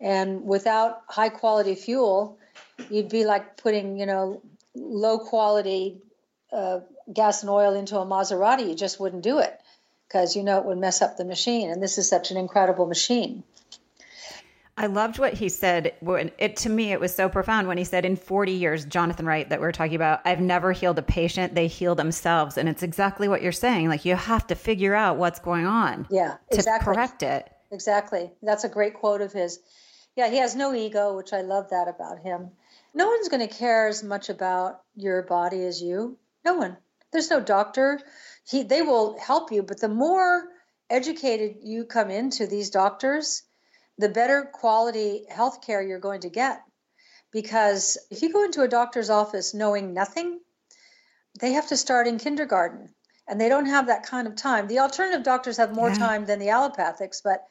S2: And without high quality fuel, you'd be like putting, you know, low quality uh, gas and oil into a Maserati. You just wouldn't do it because you know it would mess up the machine. And this is such an incredible machine.
S1: I loved what he said. When it to me, it was so profound when he said, "In 40 years, Jonathan Wright, that we are talking about, I've never healed a patient. They heal themselves." And it's exactly what you're saying. Like you have to figure out what's going on.
S2: Yeah,
S1: exactly. To correct it.
S2: Exactly. That's a great quote of his. Yeah, he has no ego, which I love that about him. No one's going to care as much about your body as you. No one. There's no doctor. He, they will help you, but the more educated you come into these doctors, the better quality health care you're going to get. Because if you go into a doctor's office knowing nothing, they have to start in kindergarten and they don't have that kind of time. The alternative doctors have more yeah. time than the allopathics, but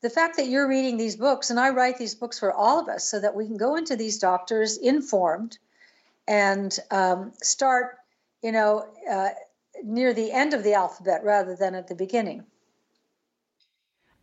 S2: the fact that you're reading these books, and I write these books for all of us so that we can go into these doctors informed and um, start, you know, uh, near the end of the alphabet rather than at the beginning.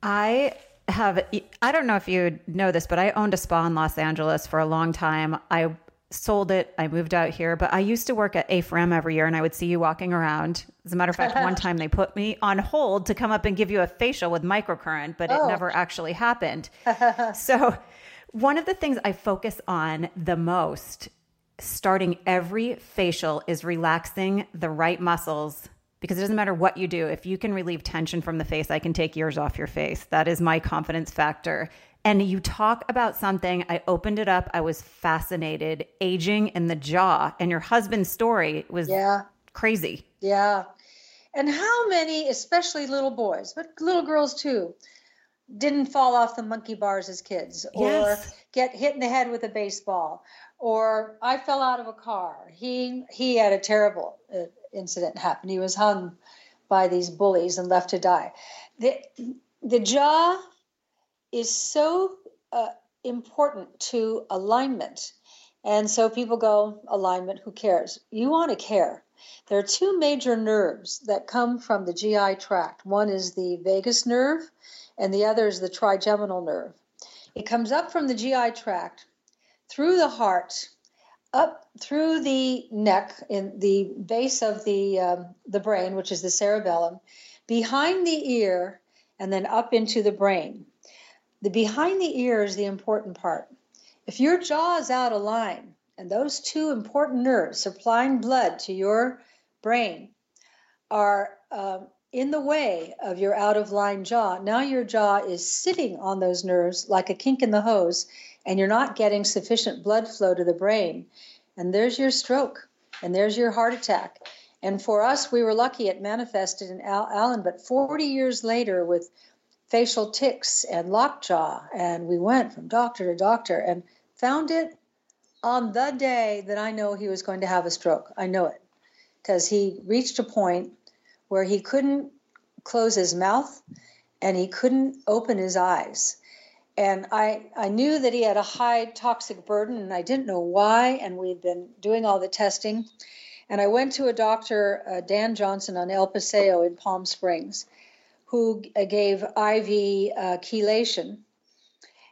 S1: I have I don't know if you know this, but I owned a spa in Los Angeles for a long time. I sold it. I moved out here, but I used to work at A4M every year and I would see you walking around. As a matter of fact, one time they put me on hold to come up and give you a facial with microcurrent, but it oh. never actually happened. so, one of the things I focus on the most starting every facial is relaxing the right muscles because it doesn't matter what you do. If you can relieve tension from the face, I can take years off your face. That is my confidence factor. And you talk about something, I opened it up, I was fascinated, aging in the jaw. And your husband's story was yeah. crazy.
S2: Yeah. And how many, especially little boys, but little girls too, didn't fall off the monkey bars as kids or yes. get hit in the head with a baseball or I fell out of a car. He he had a terrible uh, incident happened. He was hung by these bullies and left to die. The, the jaw is so uh, important to alignment. And so people go, alignment, who cares? You want to care. There are two major nerves that come from the GI tract. One is the vagus nerve, and the other is the trigeminal nerve. It comes up from the GI tract through the heart up through the neck in the base of the um, the brain, which is the cerebellum, behind the ear, and then up into the brain. The behind the ear is the important part. If your jaw is out of line, and those two important nerves supplying blood to your brain are uh, in the way of your out of line jaw, now your jaw is sitting on those nerves like a kink in the hose, and you're not getting sufficient blood flow to the brain. And there's your stroke, and there's your heart attack. And for us, we were lucky it manifested in Al- Alan, but 40 years later with facial tics and lockjaw, and we went from doctor to doctor and found it on the day that I know he was going to have a stroke. I know it because he reached a point where he couldn't close his mouth and he couldn't open his eyes and I, I knew that he had a high toxic burden and I didn't know why. And we'd been doing all the testing. And I went to a doctor, uh, Dan Johnson, on El Paseo in Palm Springs, who uh, gave IV uh, chelation.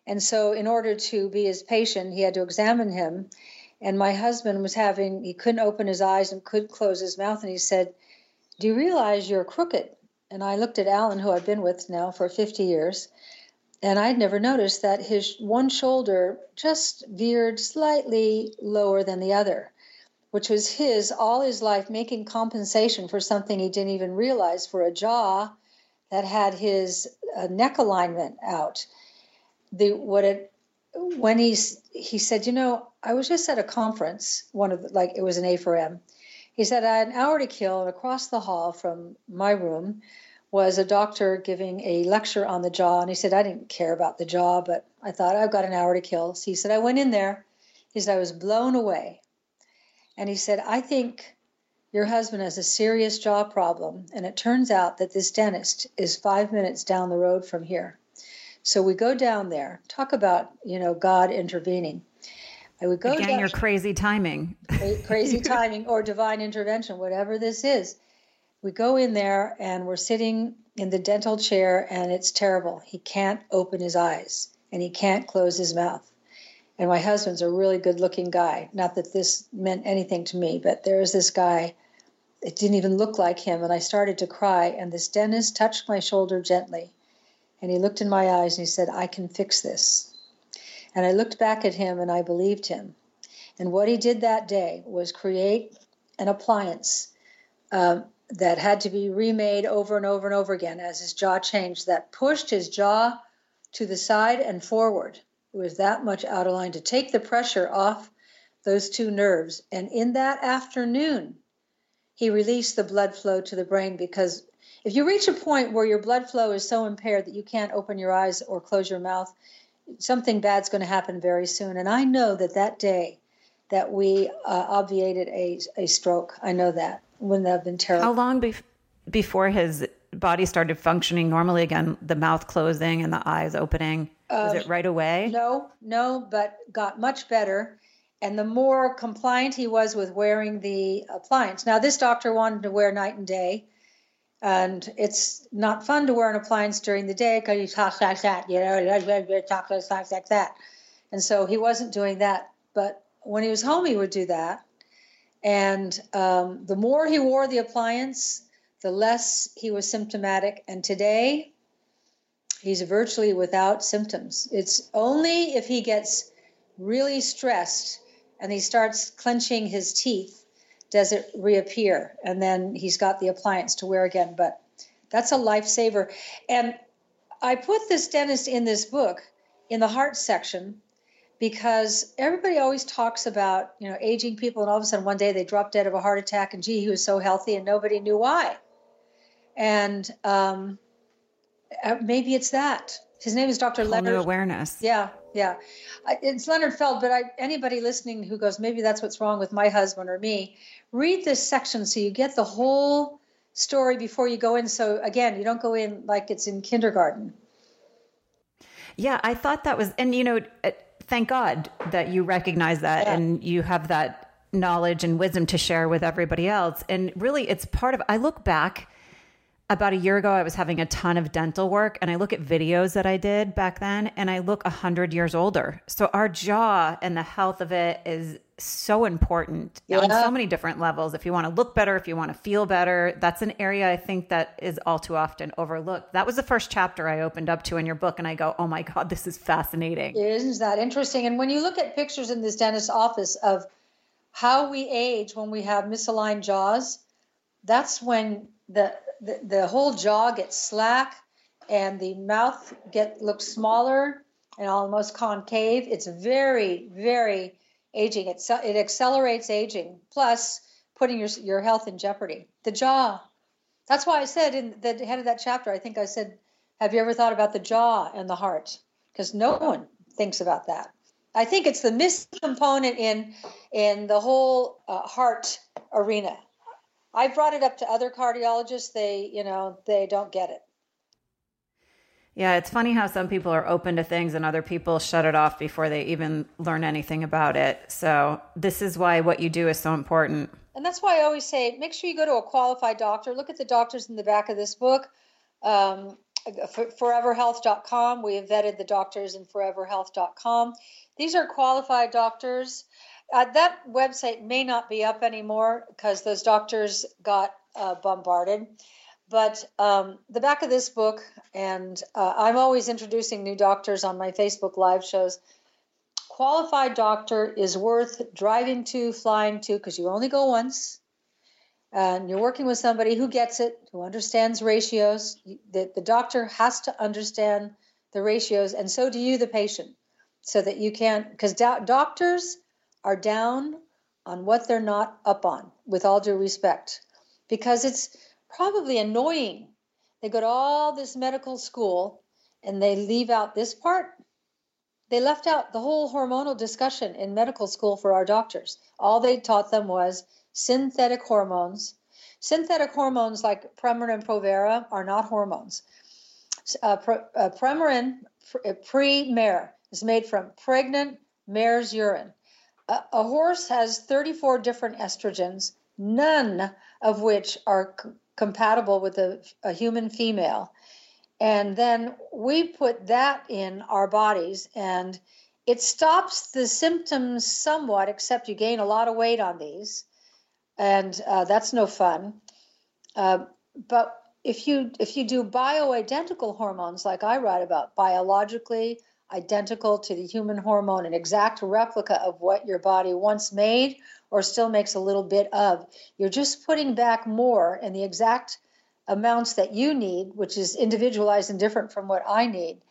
S2: And so, in order to be his patient, he had to examine him. And my husband was having, he couldn't open his eyes and couldn't close his mouth. And he said, Do you realize you're crooked? And I looked at Alan, who I've been with now for 50 years and I'd never noticed that his one shoulder just veered slightly lower than the other, which was his all his life making compensation for something he didn't even realize for a jaw that had his uh, neck alignment out. The what it when he's he said, you know, I was just at a conference, one of the, like it was an A4M. He said I had an hour to kill, and across the hall from my room was a doctor giving a lecture on the jaw. And he said, I didn't care about the jaw, but I thought I've got an hour to kill. So he said, I went in there. He said, I was blown away. And he said, I think your husband has a serious jaw problem. And it turns out that this dentist is five minutes down the road from here. So we go down there, talk about, you know, God intervening.
S1: I would go Again, down, your crazy timing.
S2: crazy timing or divine intervention, whatever this is we go in there and we're sitting in the dental chair and it's terrible. He can't open his eyes. and he can't close his mouth. And my husband's a really good looking guy. Not that this meant anything to me, but there is this guy. It didn't even look like him. And I started to cry. And this dentist touched my shoulder gently. And he looked in my eyes and he said, I can fix this. And I looked back at him and I believed him. And what he did that day was create an appliance um, that had to be remade over and over and over again as his jaw changed, that pushed his jaw to the side and forward it was that much out of line to take the pressure off those two nerves. And in that afternoon, he released the blood flow to the brain because if you reach a point where your blood flow is so impaired that you can't open your eyes or close your mouth, something bad's going to happen very soon. And I know that that day that we uh, obviated a, a stroke, I know that. Wouldn't that have been terrible?
S1: How long be- before his body started functioning normally again, the mouth closing and the eyes opening? Was it um, right away?
S2: No, no, but got much better. And the more compliant he was with wearing the appliance. Now, this doctor wanted to wear night and day. And it's not fun to wear an appliance during the day because you talk like that, you know, talk like that. And so he wasn't doing that. But when he was home, he would do that. And um, the more he wore the appliance, the less he was symptomatic. And today, he's virtually without symptoms. It's only if he gets really stressed and he starts clenching his teeth does it reappear. And then he's got the appliance to wear again. But that's a lifesaver. And I put this dentist in this book in the heart section because everybody always talks about you know aging people and all of a sudden one day they drop dead of a heart attack and gee he was so healthy and nobody knew why and um, uh, maybe it's that. His name is Dr.
S1: Whole
S2: Leonard.
S1: New awareness.
S2: Yeah, yeah. It's Leonard Feld, but I, anybody listening who goes, maybe that's what's wrong with my husband or me, read this section so you get the whole story before you go in. So again, you don't go in like it's in kindergarten.
S1: Yeah, I thought that was, and you know, thank God that you recognize that
S2: yeah.
S1: and you have that knowledge and wisdom to share with everybody else. And really, it's part of, I look back about a year ago, I was having a ton of dental work, and I look at videos that I did back then, and I look 100 years older. So, our jaw and the health of it is so important yeah. on so many different levels. If you want to look better, if you want to feel better, that's an area I think that is all too often overlooked. That was the first chapter I opened up to in your book, and I go, oh my God, this is fascinating.
S2: Isn't that interesting? And when you look at pictures in this dentist's office of how we age when we have misaligned jaws, that's when the the, the whole jaw gets slack and the mouth get looks smaller and almost concave. It's very, very aging. It, it accelerates aging, plus putting your, your health in jeopardy. The jaw. That's why I said in the head of that chapter, I think I said, Have you ever thought about the jaw and the heart? Because no one thinks about that. I think it's the missing component in in the whole uh, heart arena. I've brought it up to other cardiologists. They, you know, they don't get it.
S1: Yeah, it's funny how some people are open to things and other people shut it off before they even learn anything about it. So, this is why what you do is so important.
S2: And that's why I always say make sure you go to a qualified doctor. Look at the doctors in the back of this book. Um, foreverhealth.com. We have vetted the doctors in foreverhealth.com. These are qualified doctors uh, that website may not be up anymore because those doctors got uh, bombarded. But um, the back of this book, and uh, I'm always introducing new doctors on my Facebook live shows. Qualified doctor is worth driving to, flying to, because you only go once. And you're working with somebody who gets it, who understands ratios. The, the doctor has to understand the ratios, and so do you, the patient, so that you can't, because do- doctors are down on what they're not up on, with all due respect, because it's probably annoying. They go to all this medical school and they leave out this part. They left out the whole hormonal discussion in medical school for our doctors. All they taught them was synthetic hormones. Synthetic hormones like Premarin and Provera are not hormones. Uh, uh, Premarin, uh, pre-mare, is made from pregnant mare's urine a, a horse has 34 different estrogens, none of which are c- compatible with a, a human female. And then we put that in our bodies, and it stops the symptoms somewhat, except you gain a lot of weight on these, and uh, that's no fun. Uh, but if you if you do bioidentical hormones, like I write about, biologically identical to the human hormone, an exact replica of what your body once made or still makes a little bit of, you're just putting back more in the exact amounts that you need, which is individualized and different from what I need.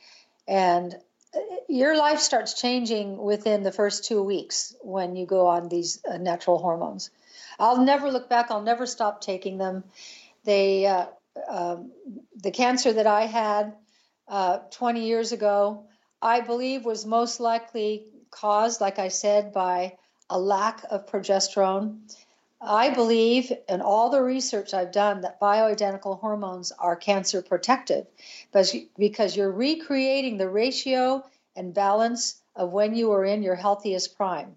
S2: And uh, your life starts changing within the first two weeks when you go on these uh, natural hormones. I'll never look back. I'll never stop taking them. They, uh, um, the cancer that I had uh, 20 years ago, I believe was most likely caused, like I said, by a lack of progesterone. I believe in all the research I've done that bioidentical hormones are cancer protective because you're recreating the ratio and balance of when you were in your healthiest prime.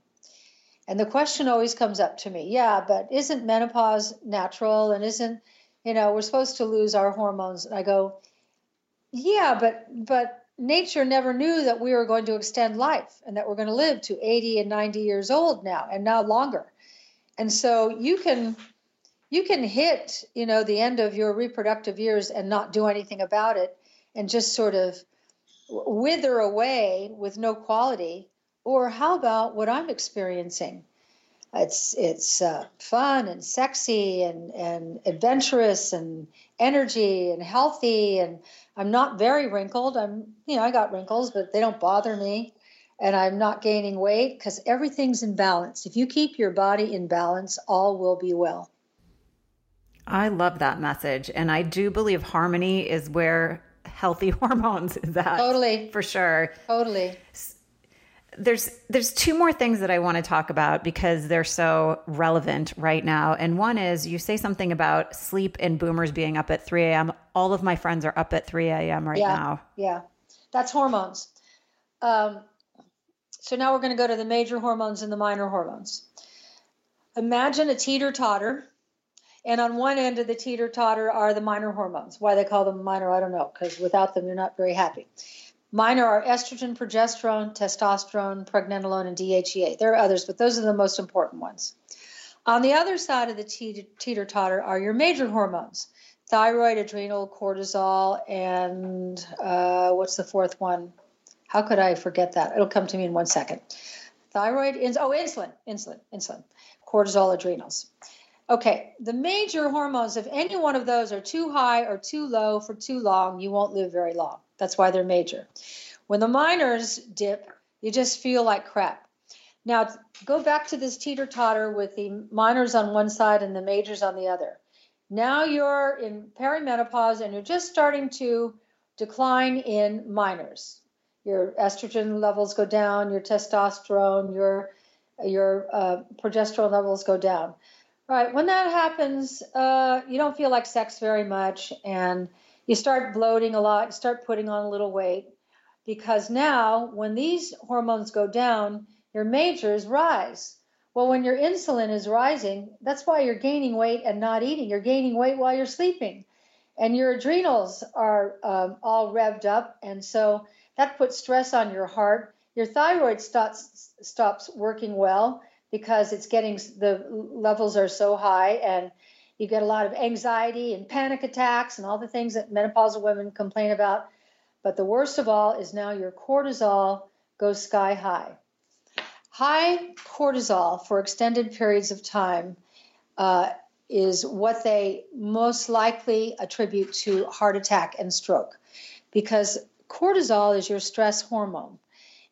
S2: And the question always comes up to me yeah, but isn't menopause natural and isn't, you know, we're supposed to lose our hormones? And I go, yeah, but, but nature never knew that we were going to extend life and that we're going to live to 80 and 90 years old now and now longer. And so you can you can hit, you know, the end of your reproductive years and not do anything about it and just sort of wither away with no quality or how about what I'm experiencing? It's it's uh, fun and sexy and and adventurous and energy and healthy and I'm not very wrinkled. I'm you know I got wrinkles, but they don't bother me. And I'm not gaining weight because everything's in balance. If you keep your body in balance, all will be well.
S1: I love that message. And I do believe harmony is where healthy hormones is at.
S2: Totally.
S1: For sure.
S2: Totally
S1: there's there's two more things that I want to talk about because they're so relevant right now. And one is you say something about sleep and boomers being up at 3 a.m. All of my friends are up at 3 a.m. right
S2: yeah,
S1: now.
S2: Yeah, that's hormones. Um, so now we're going to go to the major hormones and the minor hormones. Imagine a teeter totter, and on one end of the teeter totter are the minor hormones. Why they call them minor, I don't know, because without them, you're not very happy. Minor are estrogen, progesterone, testosterone, pregnenolone, and DHEA. There are others, but those are the most important ones. On the other side of the teeter totter are your major hormones thyroid, adrenal, cortisol, and uh, what's the fourth one? How could I forget that? It'll come to me in one second. Thyroid, ins- oh, insulin, insulin, insulin, cortisol, adrenals. Okay, the major hormones, if any one of those are too high or too low for too long, you won't live very long. That's why they're major. When the minors dip, you just feel like crap. Now, go back to this teeter totter with the minors on one side and the majors on the other. Now you're in perimenopause and you're just starting to decline in minors. Your estrogen levels go down, your testosterone, your your uh, progesterone levels go down. Right, when that happens, uh, you don't feel like sex very much, and you start bloating a lot, you start putting on a little weight because now when these hormones go down, your majors rise. Well, when your insulin is rising, that's why you're gaining weight and not eating. You're gaining weight while you're sleeping. And your adrenals are um, all revved up. And so that puts stress on your heart. Your thyroid stops, stops working well because it's getting the levels are so high and you get a lot of anxiety and panic attacks and all the things that menopausal women complain about. But the worst of all is now your cortisol goes sky high. High cortisol for extended periods of time uh, is what they most likely attribute to heart attack and stroke because cortisol is your stress hormone.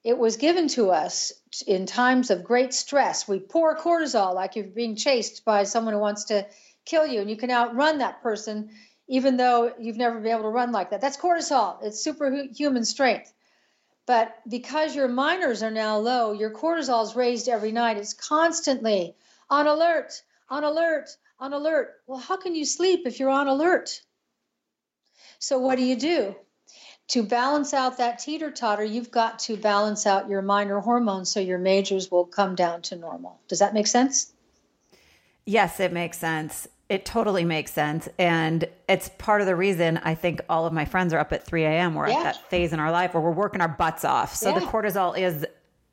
S2: It was given to us in times of great stress. We pour cortisol like you're being chased by someone who wants to kill you and you can outrun that person even though you've never been able to run like that. That's cortisol. It's superhuman strength. But because your minors are now low, your cortisol is raised every night. It's constantly on alert, on alert, on alert. Well, how can you sleep if you're on alert? So, what do you do? To balance out that teeter totter, you've got to balance out your minor hormones so your majors will come down to normal. Does that make sense?
S1: Yes, it makes sense It totally makes sense. And it's part of the reason I think all of my friends are up at 3 a.m. We're
S2: Yeah.
S1: at that phase in our life where we're working our butts off. So the cortisol is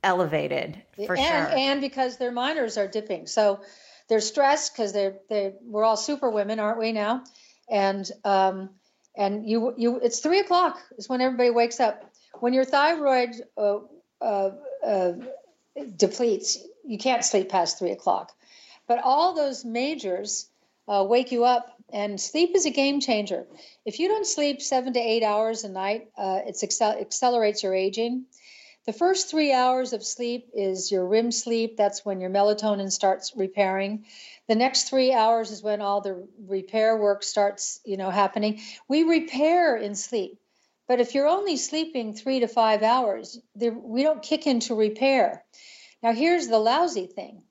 S1: elevated for
S2: and
S1: sure.
S2: and because their minors are dipping so they're stressed because they're they we're all super women aren't we now and um and you you it's three o'clock is when everybody wakes up when your thyroid uh, uh, uh, depletes you can't sleep past three o'clock but all those majors uh, wake you up and sleep is a game changer if you don't sleep seven to eight hours a night uh, it accel- accelerates your aging the first three hours of sleep is your REM sleep. That's when your melatonin starts repairing. The next three hours is when all the repair work starts, you know, happening. We repair in sleep, but if you're only sleeping three to five hours, we don't kick into repair. Now, here's the lousy thing: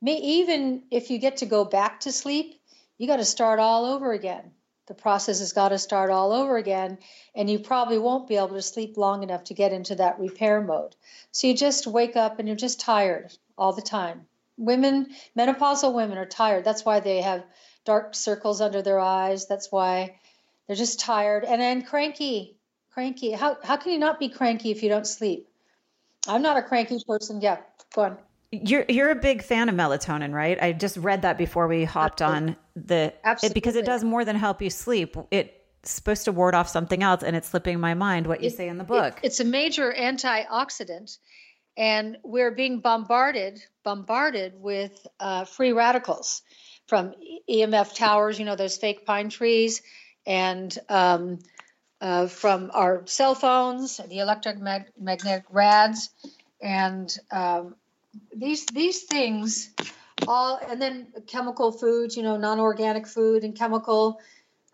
S2: me, even if you get to go back to sleep, you got to start all over again. The process has got to start all over again, and you probably won't be able to sleep long enough to get into that repair mode. So you just wake up and you're just tired all the time. Women, menopausal women are tired. That's why they have dark circles under their eyes. That's why they're just tired and then cranky. Cranky. How how can you not be cranky if you don't sleep? I'm not a cranky person. Yeah, go on.
S1: You're you're a big fan of melatonin, right? I just read that before we hopped on the it, because it does more than help you sleep. It's supposed to ward off something else, and it's slipping my mind what you say in the book.
S2: It- it's a major antioxidant, and we're being bombarded bombarded with uh, free radicals from EMF towers. You know those fake pine trees, and um, uh, from our cell phones, the electromagnetic rads, and um, these these things all, and then chemical foods. You know, non-organic food and chemical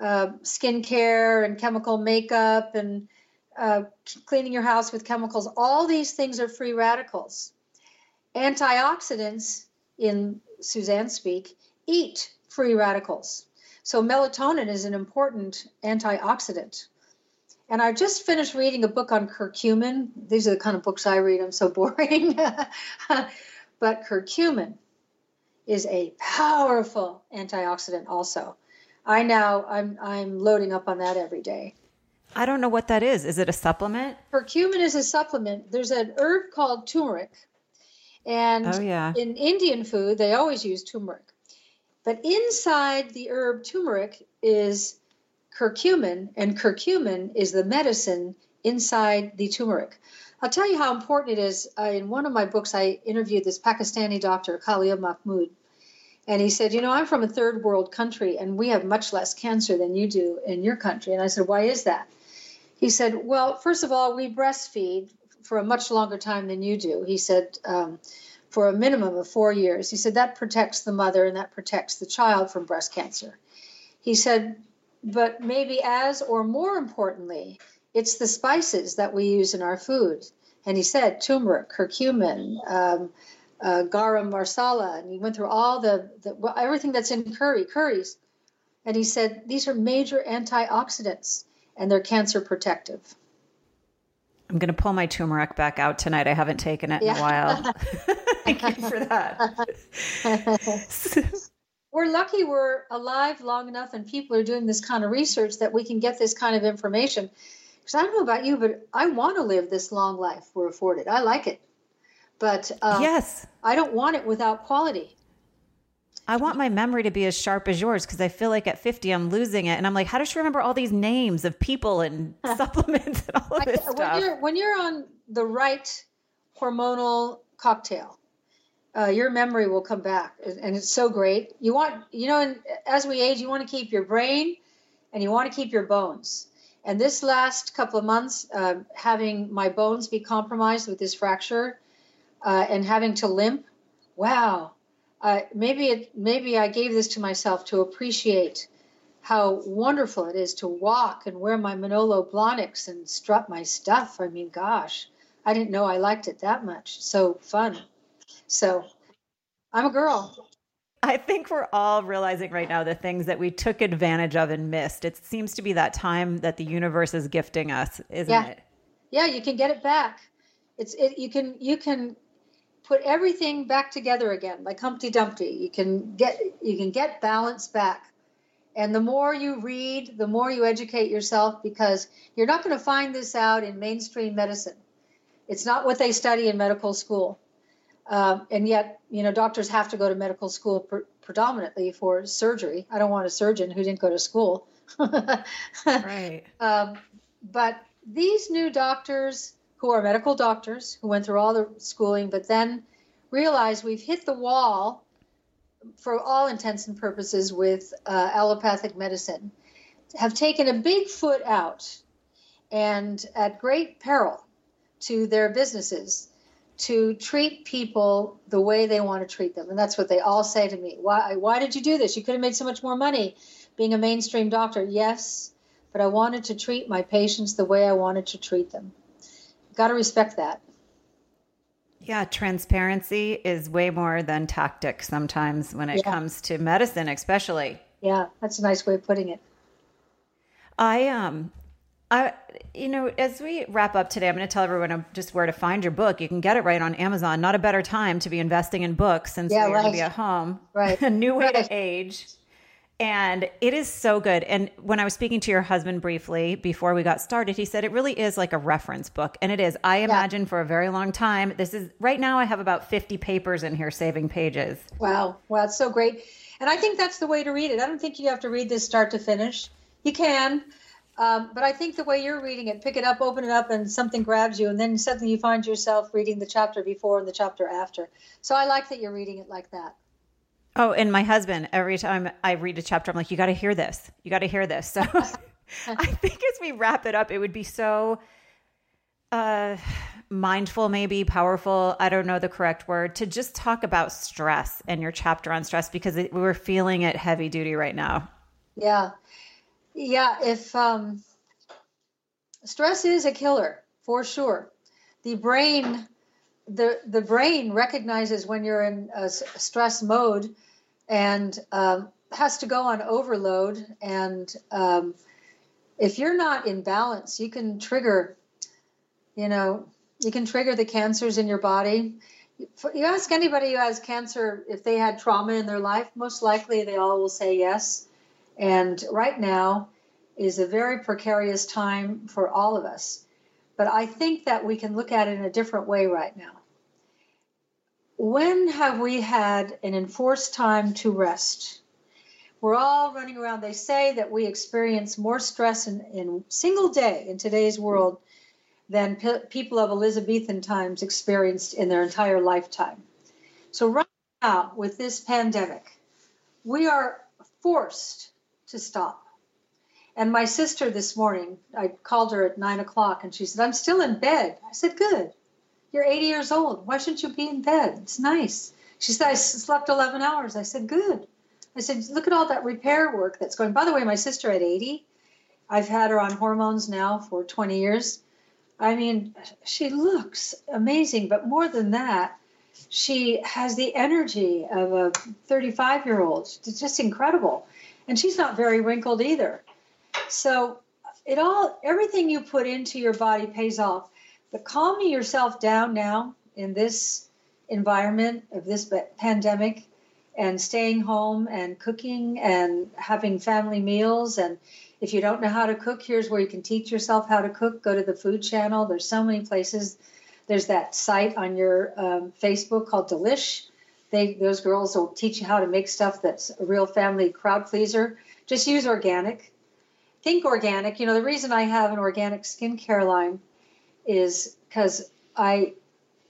S2: uh, skincare and chemical makeup and uh, cleaning your house with chemicals. All these things are free radicals. Antioxidants, in Suzanne speak, eat free radicals. So melatonin is an important antioxidant. And I just finished reading a book on curcumin. These are the kind of books I read. I'm so boring. but curcumin is a powerful antioxidant also. I now I'm I'm loading up on that every day.
S1: I don't know what that is. Is it a supplement?
S2: Curcumin is a supplement. There's an herb called turmeric. And
S1: Oh yeah.
S2: in Indian food, they always use turmeric. But inside the herb turmeric is curcumin, and curcumin is the medicine inside the turmeric. I'll tell you how important it is. Uh, in one of my books, I interviewed this Pakistani doctor, Khalil Mahmood, and he said, You know, I'm from a third world country, and we have much less cancer than you do in your country. And I said, Why is that? He said, Well, first of all, we breastfeed for a much longer time than you do. He said, um, For a minimum of four years. He said, That protects the mother and that protects the child from breast cancer. He said, But maybe as or more importantly, it's the spices that we use in our food. And he said, turmeric, curcumin, um, uh, garam marsala, and he went through all the, the well, everything that's in curry, curries. And he said these are major antioxidants and they're cancer protective.
S1: I'm going to pull my turmeric back out tonight. I haven't taken it in a while. Thank you for that.
S2: We're lucky we're alive long enough and people are doing this kind of research that we can get this kind of information. Because I don't know about you, but I want to live this long life we're afforded. I like it. But um,
S1: yes.
S2: I don't want it without quality.
S1: I want my memory to be as sharp as yours because I feel like at 50 I'm losing it. And I'm like, how does she remember all these names of people and supplements and all of this
S2: when
S1: stuff?
S2: you're when you're on the right hormonal cocktail, uh, your memory will come back, and it's so great. You want you know, and as we age, you want to keep your brain, and you want to keep your bones. And this last couple of months, uh, having my bones be compromised with this fracture, uh, and having to limp, wow. Uh, maybe it maybe I gave this to myself to appreciate how wonderful it is to walk and wear my Manolo Blahniks and strut my stuff. I mean, gosh, I didn't know I liked it that much. So fun. So I'm a girl.
S1: I think we're all realizing right now the things that we took advantage of and missed. It seems to be that time that the universe is gifting us, isn't
S2: Yeah.
S1: it?
S2: Yeah, you can get it back. It's it, you can you can put everything back together again, like Humpty Dumpty. You can get you can get balance back. And the more you read, the more you educate yourself because you're not going to find this out in mainstream medicine. It's not what they study in medical school. Um, and yet, you know, doctors have to go to medical school pre- predominantly for surgery. I don't want a surgeon who didn't go to school.
S1: right.
S2: Um, but these new doctors who are medical doctors who went through all the schooling, but then realize we've hit the wall for all intents and purposes with uh, allopathic medicine, have taken a big foot out and at great peril to their businesses to treat people the way they want to treat them. And that's what they all say to me. Why, why did you do this? You could have made so much more money being a mainstream doctor. Yes, but I wanted to treat my patients the way I wanted to treat them. Got to respect that.
S1: Yeah, transparency is way more than tactics sometimes when it yeah. comes to medicine, especially.
S2: Yeah, that's a nice way of putting it.
S1: I um I you know, as we wrap up today, I'm going to tell everyone um, just where to find your book. You can get it right on Amazon. Not a better time to be investing in books since yeah, we're right. going to be at home.
S2: Right.
S1: a new way right. to age. And it is so good. And when I was speaking to your husband briefly before we got started, he said it really is like a reference book. And it is. I imagine yeah. for a very long time, this is right now I have about 50 papers in here saving pages.
S2: Wow. Wow. It's so great. And I think that's the way to read it. I don't think you have to read this start to finish. You can. Um, but I think the way you're reading it, pick it up, open it up, and something grabs you, and then suddenly you find yourself reading the chapter before and the chapter after. So I like that you're reading it like that.
S1: Oh, and my husband, every time I read a chapter, I'm like, you got to hear this. You got to hear this. So I think as we wrap it up, it would be so uh, mindful, maybe powerful. I don't know the correct word to just talk about stress and your chapter on stress because it, we're feeling it heavy duty right now.
S2: Yeah. Yeah. If um, stress is a killer for sure, the brain. The, the brain recognizes when you're in a stress mode and um, has to go on overload. And um, if you're not in balance, you can trigger, you know, you can trigger the cancers in your body. You ask anybody who has cancer if they had trauma in their life, most likely they all will say yes. And right now is a very precarious time for all of us. But I think that we can look at it in a different way right now when have we had an enforced time to rest? We're all running around. They say that we experience more stress in, in single day in today's world than pe- people of Elizabethan times experienced in their entire lifetime. So, right now, with this pandemic, we are forced to stop. And my sister this morning, I called her at nine o'clock and she said, I'm still in bed. I said, Good. You're 80 years old. Why shouldn't you be in bed? It's nice. She said, I slept 11 hours. I said, Good. I said, Look at all that repair work that's going. By the way, my sister at 80, I've had her on hormones now for 20 years. I mean, she looks amazing, but more than that, she has the energy of a 35 year old. It's just incredible. And she's not very wrinkled either. So, it all, everything you put into your body pays off. But calming yourself down now in this environment of this pandemic and staying home and cooking and having family meals and if you don't know how to cook here's where you can teach yourself how to cook go to the food channel there's so many places there's that site on your um, facebook called delish they those girls will teach you how to make stuff that's a real family crowd pleaser just use organic think organic you know the reason i have an organic skincare line is because I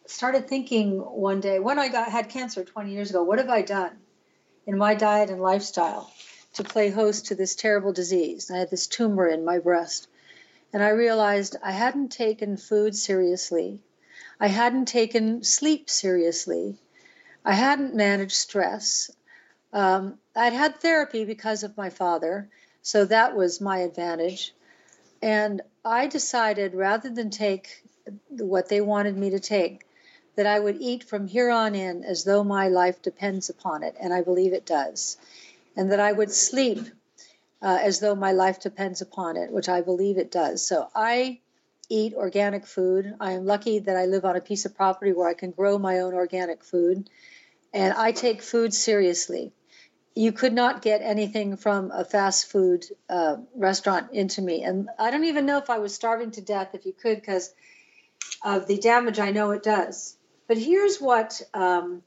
S2: started thinking one day when I got had cancer 20 years ago, what have I done in my diet and lifestyle to play host to this terrible disease? I had this tumor in my breast, and I realized I hadn't taken food seriously. I hadn't taken sleep seriously. I hadn't managed stress. Um, I'd had therapy because of my father, so that was my advantage. And I decided rather than take what they wanted me to take, that I would eat from here on in as though my life depends upon it, and I believe it does. And that I would sleep uh, as though my life depends upon it, which I believe it does. So I eat organic food. I am lucky that I live on a piece of property where I can grow my own organic food. And I take food seriously. You could not get anything from a fast food uh, restaurant into me. And I don't even know if I was starving to death if you could because of the damage I know it does. But here's what um,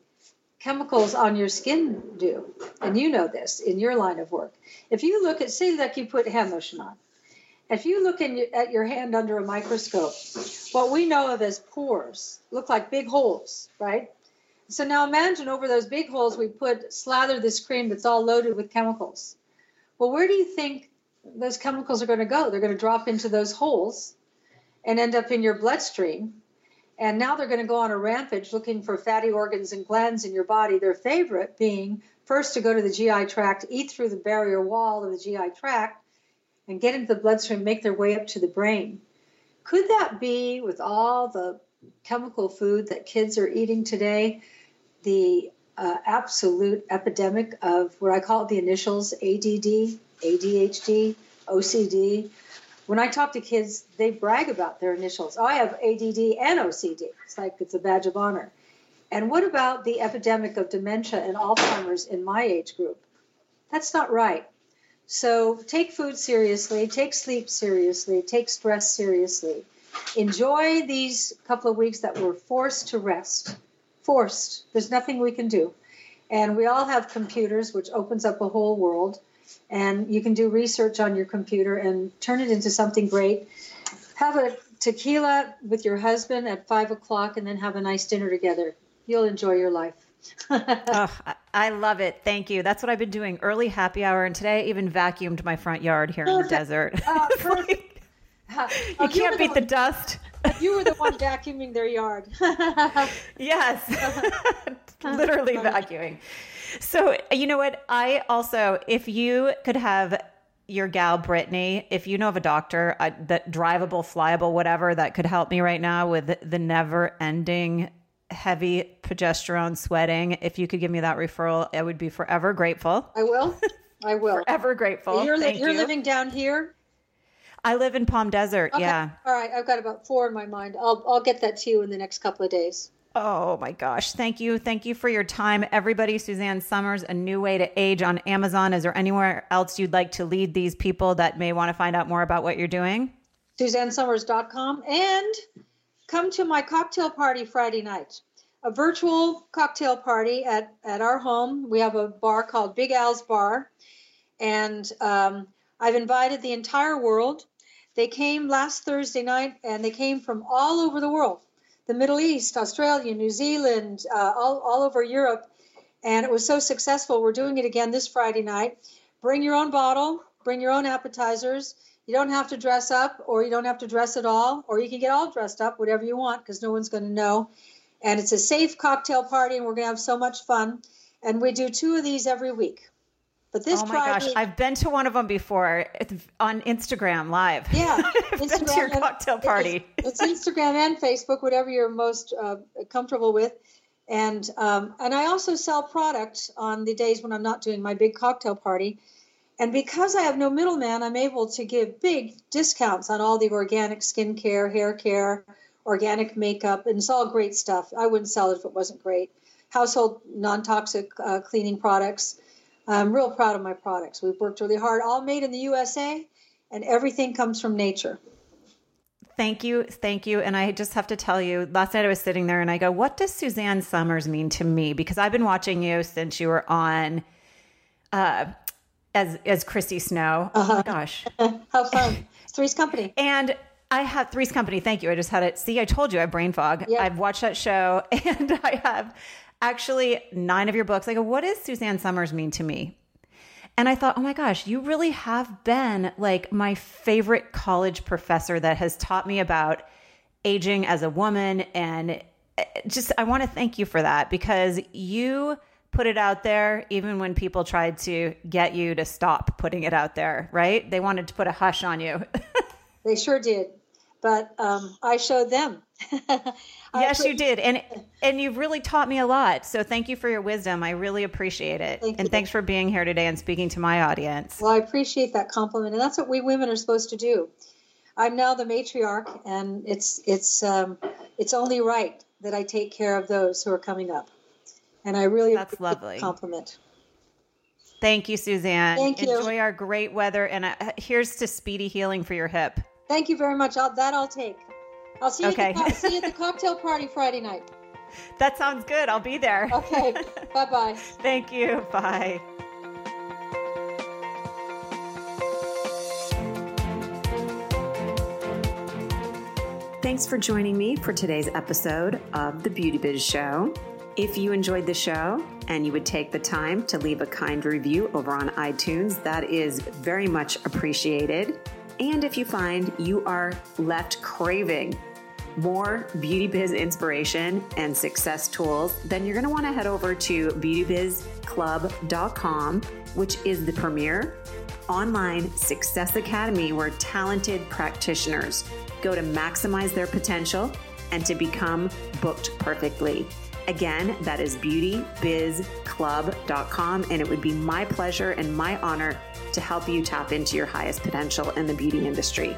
S2: chemicals on your skin do. And you know this in your line of work. If you look at, say, like you put hand lotion on, if you look in, at your hand under a microscope, what we know of as pores look like big holes, right? So now imagine over those big holes we put slather this cream that's all loaded with chemicals. Well, where do you think those chemicals are going to go? They're going to drop into those holes and end up in your bloodstream and now they're going to go on a rampage looking for fatty organs and glands in your body, their favorite being first to go to the GI tract, eat through the barrier wall of the GI tract, and get into the bloodstream, make their way up to the brain. Could that be, with all the chemical food that kids are eating today, the uh, absolute epidemic of what I call the initials ADD, ADHD, OCD, when I talk to kids, they brag about their initials. Oh, I have ADD and OCD. It's like it's a badge of honor. And what about the epidemic of dementia and Alzheimer's in my age group? That's not right. So take food seriously, take sleep seriously, take stress seriously. Enjoy these couple of weeks that we're forced to rest. Forced. There's nothing we can do. And we all have computers, which opens up a whole world and you can do research on your computer and turn it into something great. Have a tequila with your husband at five o'clock and then have a nice dinner together. You'll enjoy your life.
S1: I love it. Thank you. That's what I've been doing. Early happy hour, and today I even vacuumed my front yard here in the desert. Uh, like, oh, you can't beat the, the dust.
S2: you were the one vacuuming their yard.
S1: yes, literally vacuuming. So, you know what? I also, if you could have your gal Brittany, if you know of a doctor uh, that drivable, flyable, whatever that could help me right now with the never ending heavy progesterone sweating, if you could give me that referral, I would be forever grateful.
S2: I will. I will.
S1: forever grateful.
S2: You're,
S1: li-
S2: you're
S1: you.
S2: living down here?
S1: I live in Palm Desert.
S2: Okay.
S1: Yeah.
S2: All right. I've got about four in my mind. I'll, I'll get that to you in the next couple of days.
S1: Oh my gosh. Thank you. Thank you for your time. Everybody, Suzanne Somers, A New Way to Age on Amazon. Is there anywhere else you'd like to lead these people that may want to find out more about what you're doing?
S2: SuzanneSomers.com. And come to my cocktail party Friday night. A virtual cocktail party at, at our home. We have a bar called Big Al's Bar. And um, I've invited the entire world. They came last Thursday night and they came from all over the world the Middle East, Australia, New Zealand, uh, all, all over Europe. And it was so successful. We're doing it again this Friday night. Bring your own bottle, bring your own appetizers. You don't have to dress up, or you don't have to dress at all, or you can get all dressed up, whatever you want, because no one's going to know. And it's a safe cocktail party, and we're going to have so much fun. And we do two of these every week. But this
S1: oh my gosh, I've been to one of them before it's on Instagram live.
S2: Yeah,
S1: Instagram to your cocktail party.
S2: It's, it's, Instagram and Facebook, whatever you're most uh, comfortable with. And um, and I also sell product on the days when I'm not doing my big cocktail party. And because I have no middleman, I'm able to give big discounts on all the organic skincare, hair care, organic makeup, and it's all great stuff. I wouldn't sell it if it wasn't great. Household non toxic uh, cleaning products I'm real proud of my products. We've worked really hard, all made in the USA, and everything comes from nature.
S1: Thank you. Thank you. And I just have to tell you, last night I was sitting there and I go, what does Suzanne Somers mean to me? Because I've been watching you since you were on uh, as as Chrissy Snow. Uh-huh. Oh my gosh.
S2: How fun. Three's Company.
S1: And I have Three's Company. Thank you. I just had it. See, I told you I have brain fog. Yep. I've watched that show and I have actually nine of your books. I go, what does Suzanne Somers mean to me? And I thought, oh my gosh, you really have been like my favorite college professor that has taught me about aging as a woman. And eh, just, I want to thank you for that because you put it out there even when people tried to get you to stop putting it out there, right? They wanted to put a hush on you.
S2: they sure did. But um, I showed them.
S1: yes, you did, and and you've really taught me a lot. So thank you for your wisdom. I really appreciate it, Thank and you. thanks for being here today and speaking to my audience.
S2: Well, I appreciate that compliment, and that's what we women are supposed to do. I'm now the matriarch, and it's it's um, it's only right that I take care of those who are coming up. And I really
S3: that's lovely
S2: compliment.
S3: Thank you, Suzanne.
S2: Thank you.
S3: Enjoy our great weather, and uh, here's to speedy healing for your hip.
S2: Thank you very much. I'll, that I'll take. I'll see you. Okay. At the, see you at the cocktail party Friday night.
S3: That sounds good. I'll be there.
S2: Okay. bye bye.
S3: Thank you. Bye. Thanks for joining me for today's episode of The Beauty Biz Show. If you enjoyed the show and you would take the time to leave a kind review over on iTunes, that is very much appreciated. And if you find you are left craving more beauty biz inspiration and success tools, then you're going to want to head over to beautybizclub.com, which is the premier online success academy where talented practitioners go to maximize their potential and to become booked perfectly. Again, that is beautybizclub.com, and it would be my pleasure and my honor to help you tap into your highest potential in the beauty industry.